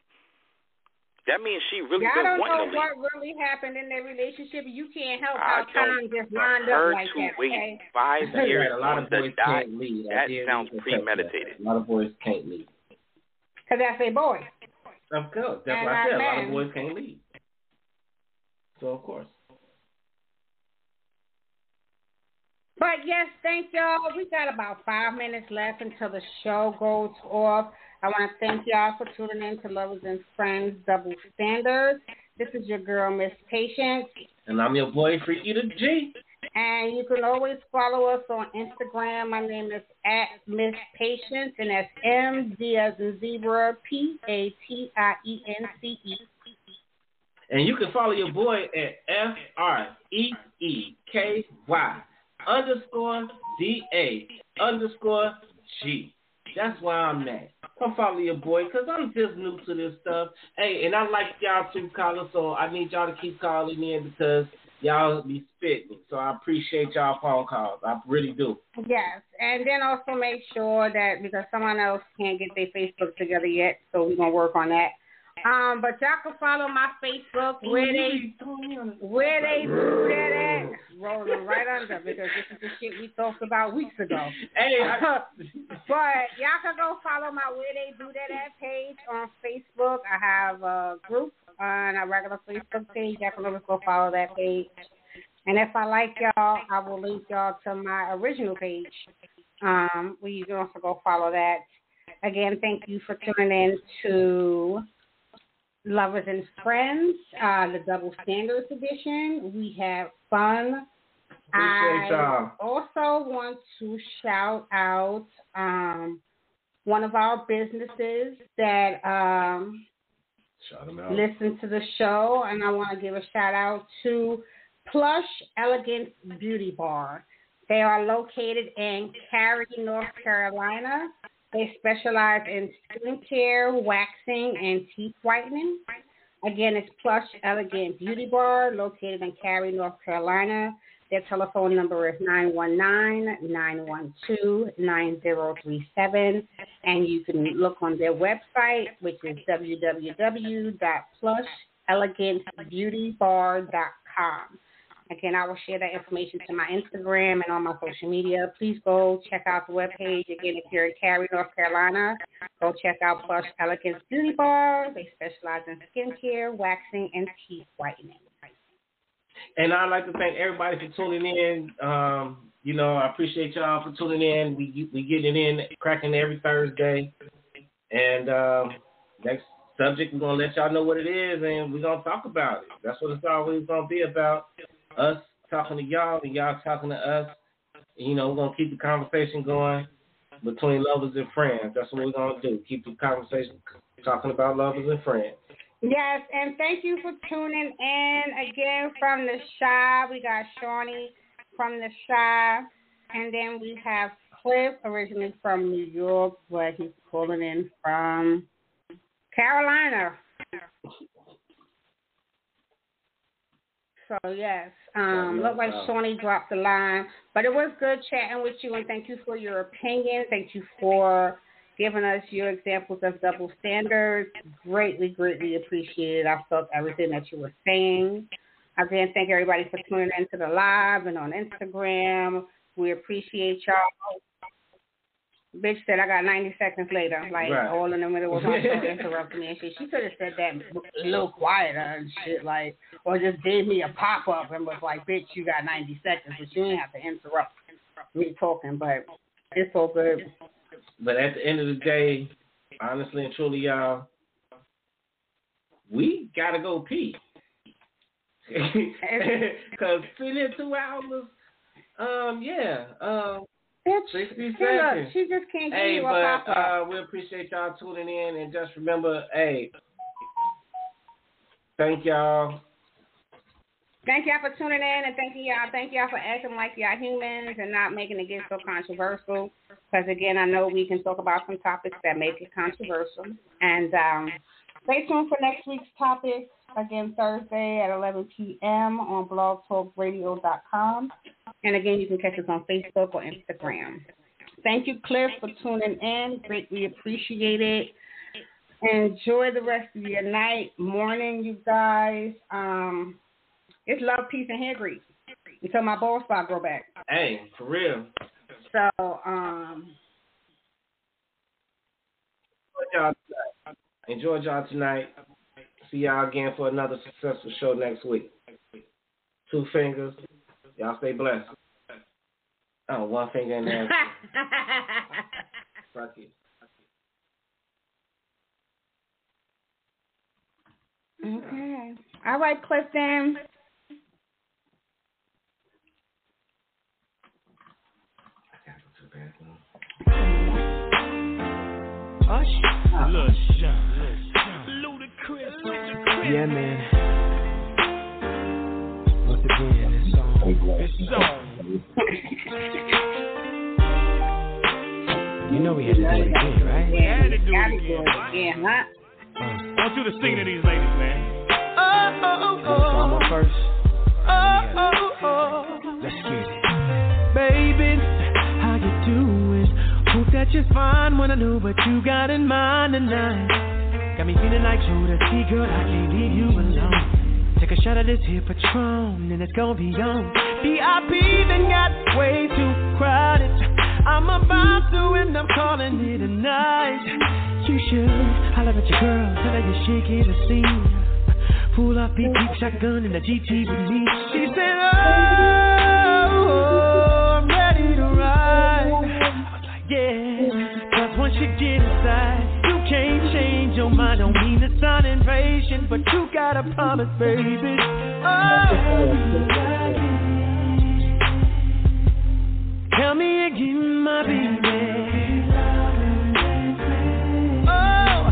That means she really Y'all been don't wanting know to leave. what really happened in their relationship. You can't help I how time don't. just For lined her up like to that. wait Okay? five years right. A lot on of the boys dot. can't lead. That sounds read the premeditated. A lot of boys can't lead. Cause that's a boy. Of course. That's And why I not said a lot of boys can't lead. So of course. But yes, thank y'all. We got about five minutes left until the show goes off. I want to thank y'all for tuning in to Lovers and Friends Double Standards. This is your girl, Miss Patience. And I'm your boy Freeky Da G. And you can always follow us on Instagram. My name is at Miss Patience, and that's M D as in zebra P A T I E N C E. And you can follow your boy at F R E E K Y underscore D A underscore G. That's why I'm at. Come follow your boy because I'm just new to this stuff. Hey, and I like y'all too, caller, so I need y'all to keep calling in because y'all be spitting. So I appreciate y'all phone calls. I really do. Yes, and then also make sure that because someone else can't get their Facebook together yet, so we're gonna work on that. Um, but y'all can follow my Facebook where they where they do that at. Rolling right under because this is the shit we talked about weeks ago. Hey, I, but y'all can go follow my where they do that at page on Facebook. I have a group on a regular Facebook page. Y'all can always go follow that page. And if I like y'all, I will link y'all to my original page. Um, where you can also go follow that. Again, thank you for tuning in to Lovers and Friends, uh, the Double Standards edition. We have fun. Appreciate I also want to shout out um, one of our businesses that um, Shout out. listen to the show, and I want to give a shout out to Plush Elegance Beauty Bar. They are located in Cary, North Carolina. They specialize in skincare, waxing, and teeth whitening. Again, it's Plush Elegant Beauty Bar located in Cary, North Carolina. Their telephone number is 919-912-9037. And you can look on their website, which is www.plushelegantbeautybar.com. Again, I will share that information to my Instagram and on my social media. Please go check out the webpage. Again, if you're in Cary, North Carolina, go check out Plush Elegance Beauty Bar. They specialize in skincare, waxing, and teeth whitening. And I'd like to thank everybody for tuning in. Um, you know, I appreciate y'all for tuning in. We we getting in, cracking every Thursday. And um, next subject, we're gonna let y'all know what it is, and we're gonna talk about it. That's what it's always gonna be about. Us talking to y'all, and y'all talking to us. You know, we're gonna keep the conversation going between lovers and friends. That's what we're gonna do. Keep the conversation talking about lovers and friends. Yes, and thank you for tuning in again from the Chi. We got Shawnee from the Chi, and then we have Cliff originally from New York, but he's calling in from Carolina. So yes, um, looked like Shawnee dropped the line, but it was good chatting with you, and thank you for your opinion. Thank you for giving us your examples of double standards. Greatly, greatly appreciated. I felt everything that you were saying. Again, thank everybody for tuning into the live and on Instagram. We appreciate y'all. Bitch said I got 90 seconds later, like Right. all in the middle of my show interrupting me and shit. She could have said that a little quieter and shit, like, or just gave me a pop up and was like, bitch, you got 90 seconds, but you didn't have to interrupt me talking, but it's all good. But at the end of the day, honestly and truly, y'all, we gotta go pee. Cause sitting in two hours, um, yeah, um, Bitch, sixty see, seconds. she just can't give Hey, you a but pop up. uh, we appreciate y'all tuning in, and just remember, hey, thank y'all. Thank y'all for tuning in, and thank y'all, thank y'all for acting like y'all humans and not making it get so controversial. Because again, I know we can talk about some topics that make it controversial. And um, stay tuned for next week's topic. Again, Thursday at 11 p.m. on blogtalkradio.com. And again, you can catch us on Facebook or Instagram. Thank you, Cliff, for tuning in. Greatly appreciate it. Enjoy the rest of your night, morning, you guys. Um, it's love, peace, and hair grease until my bald spot grow back. Hey, for real. So, um, Enjoyed y'all tonight. Enjoyed y'all tonight. See y'all again for another successful show next week. Two fingers. Y'all stay blessed. Oh, one finger in there. Fuck it. okay. All right, Clifton. I gotta Yeah, man. Once again, it's on. It's on. You know we had to do it again, right? Yeah, had to do it again, do it again, huh? Uh, I want you to sing to these ladies, man. Oh, Mama first. Let's get it. Baby, how you doing? Hope that you're fine when I know what you got in mind tonight. Me feeling like Jodeci, girl, I can't leave you alone. Take a shot of this here Patron, and it's gonna be on. VIP then got way too crowded. I'm about to end up calling it a night. You should holler at your girl, tell her you're shaking the scene. Pull up, beep, beep, shotgun in the GT with me. She said, Oh, you gotta promise, baby. Oh, Tell me again, my baby. Oh,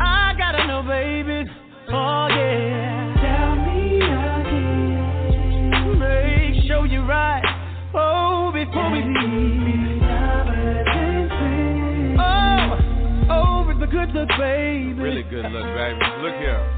I gotta know, baby. Oh yeah. Tell me again. Make sure you're right. Oh, before we leave. Oh, a good look, baby. Really good look, baby. Look here.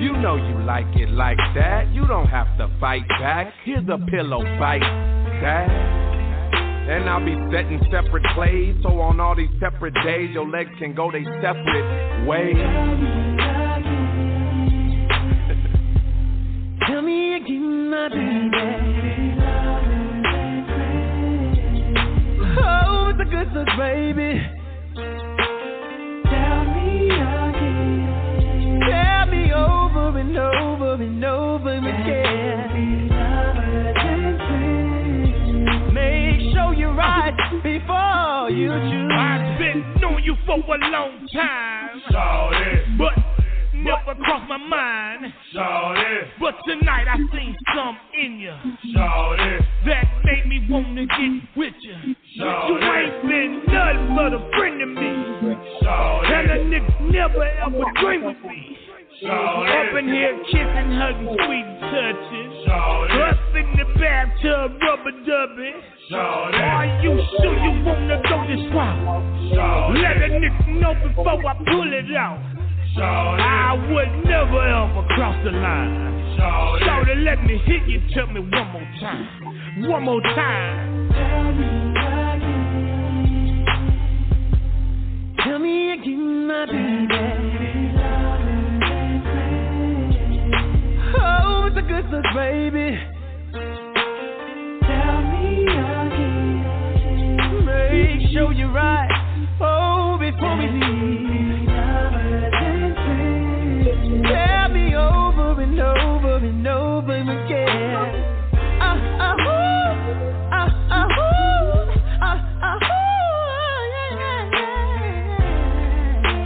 You know you like it like that. You don't have to fight back. Here's a pillow fight that. And I'll be setting separate plays. So on all these separate days, your legs can go their separate ways. Tell me again, my baby. Oh, it's a good look, baby. Tell me again. Tell me over and over and over again. Make sure you're right before you choose. I've been knowing you for a long time. But never crossed my mind. But tonight I seen some in you that made me wanna get with you. You ain't been nothing but a friend to me. And a nigga never ever dream of me. Up in here kissing, hugging, sweet touching. Up in the bathtub, rubber dubbing. Are you sure you wanna go this route? Let a nigga know before I pull it out. I would never ever cross the line. Shorty, let me hit you. Tell me one more time. One more time. Tell me again, my baby. Oh, it's a good look, baby. Tell me again. Make sure you're right. Oh, before we leave. Tell me over and over and over again.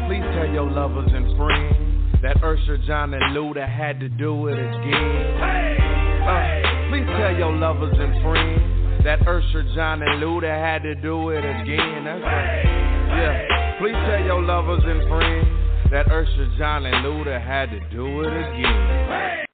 Please tell your lovers and friends that Usher, Jon, and that had to do it again. Uh, please tell your lovers and friends that Usher, Jon, and that had to do it again. That's right. Yeah. Please tell your lovers and friends that Usher, Jon, and Luda had to do it again.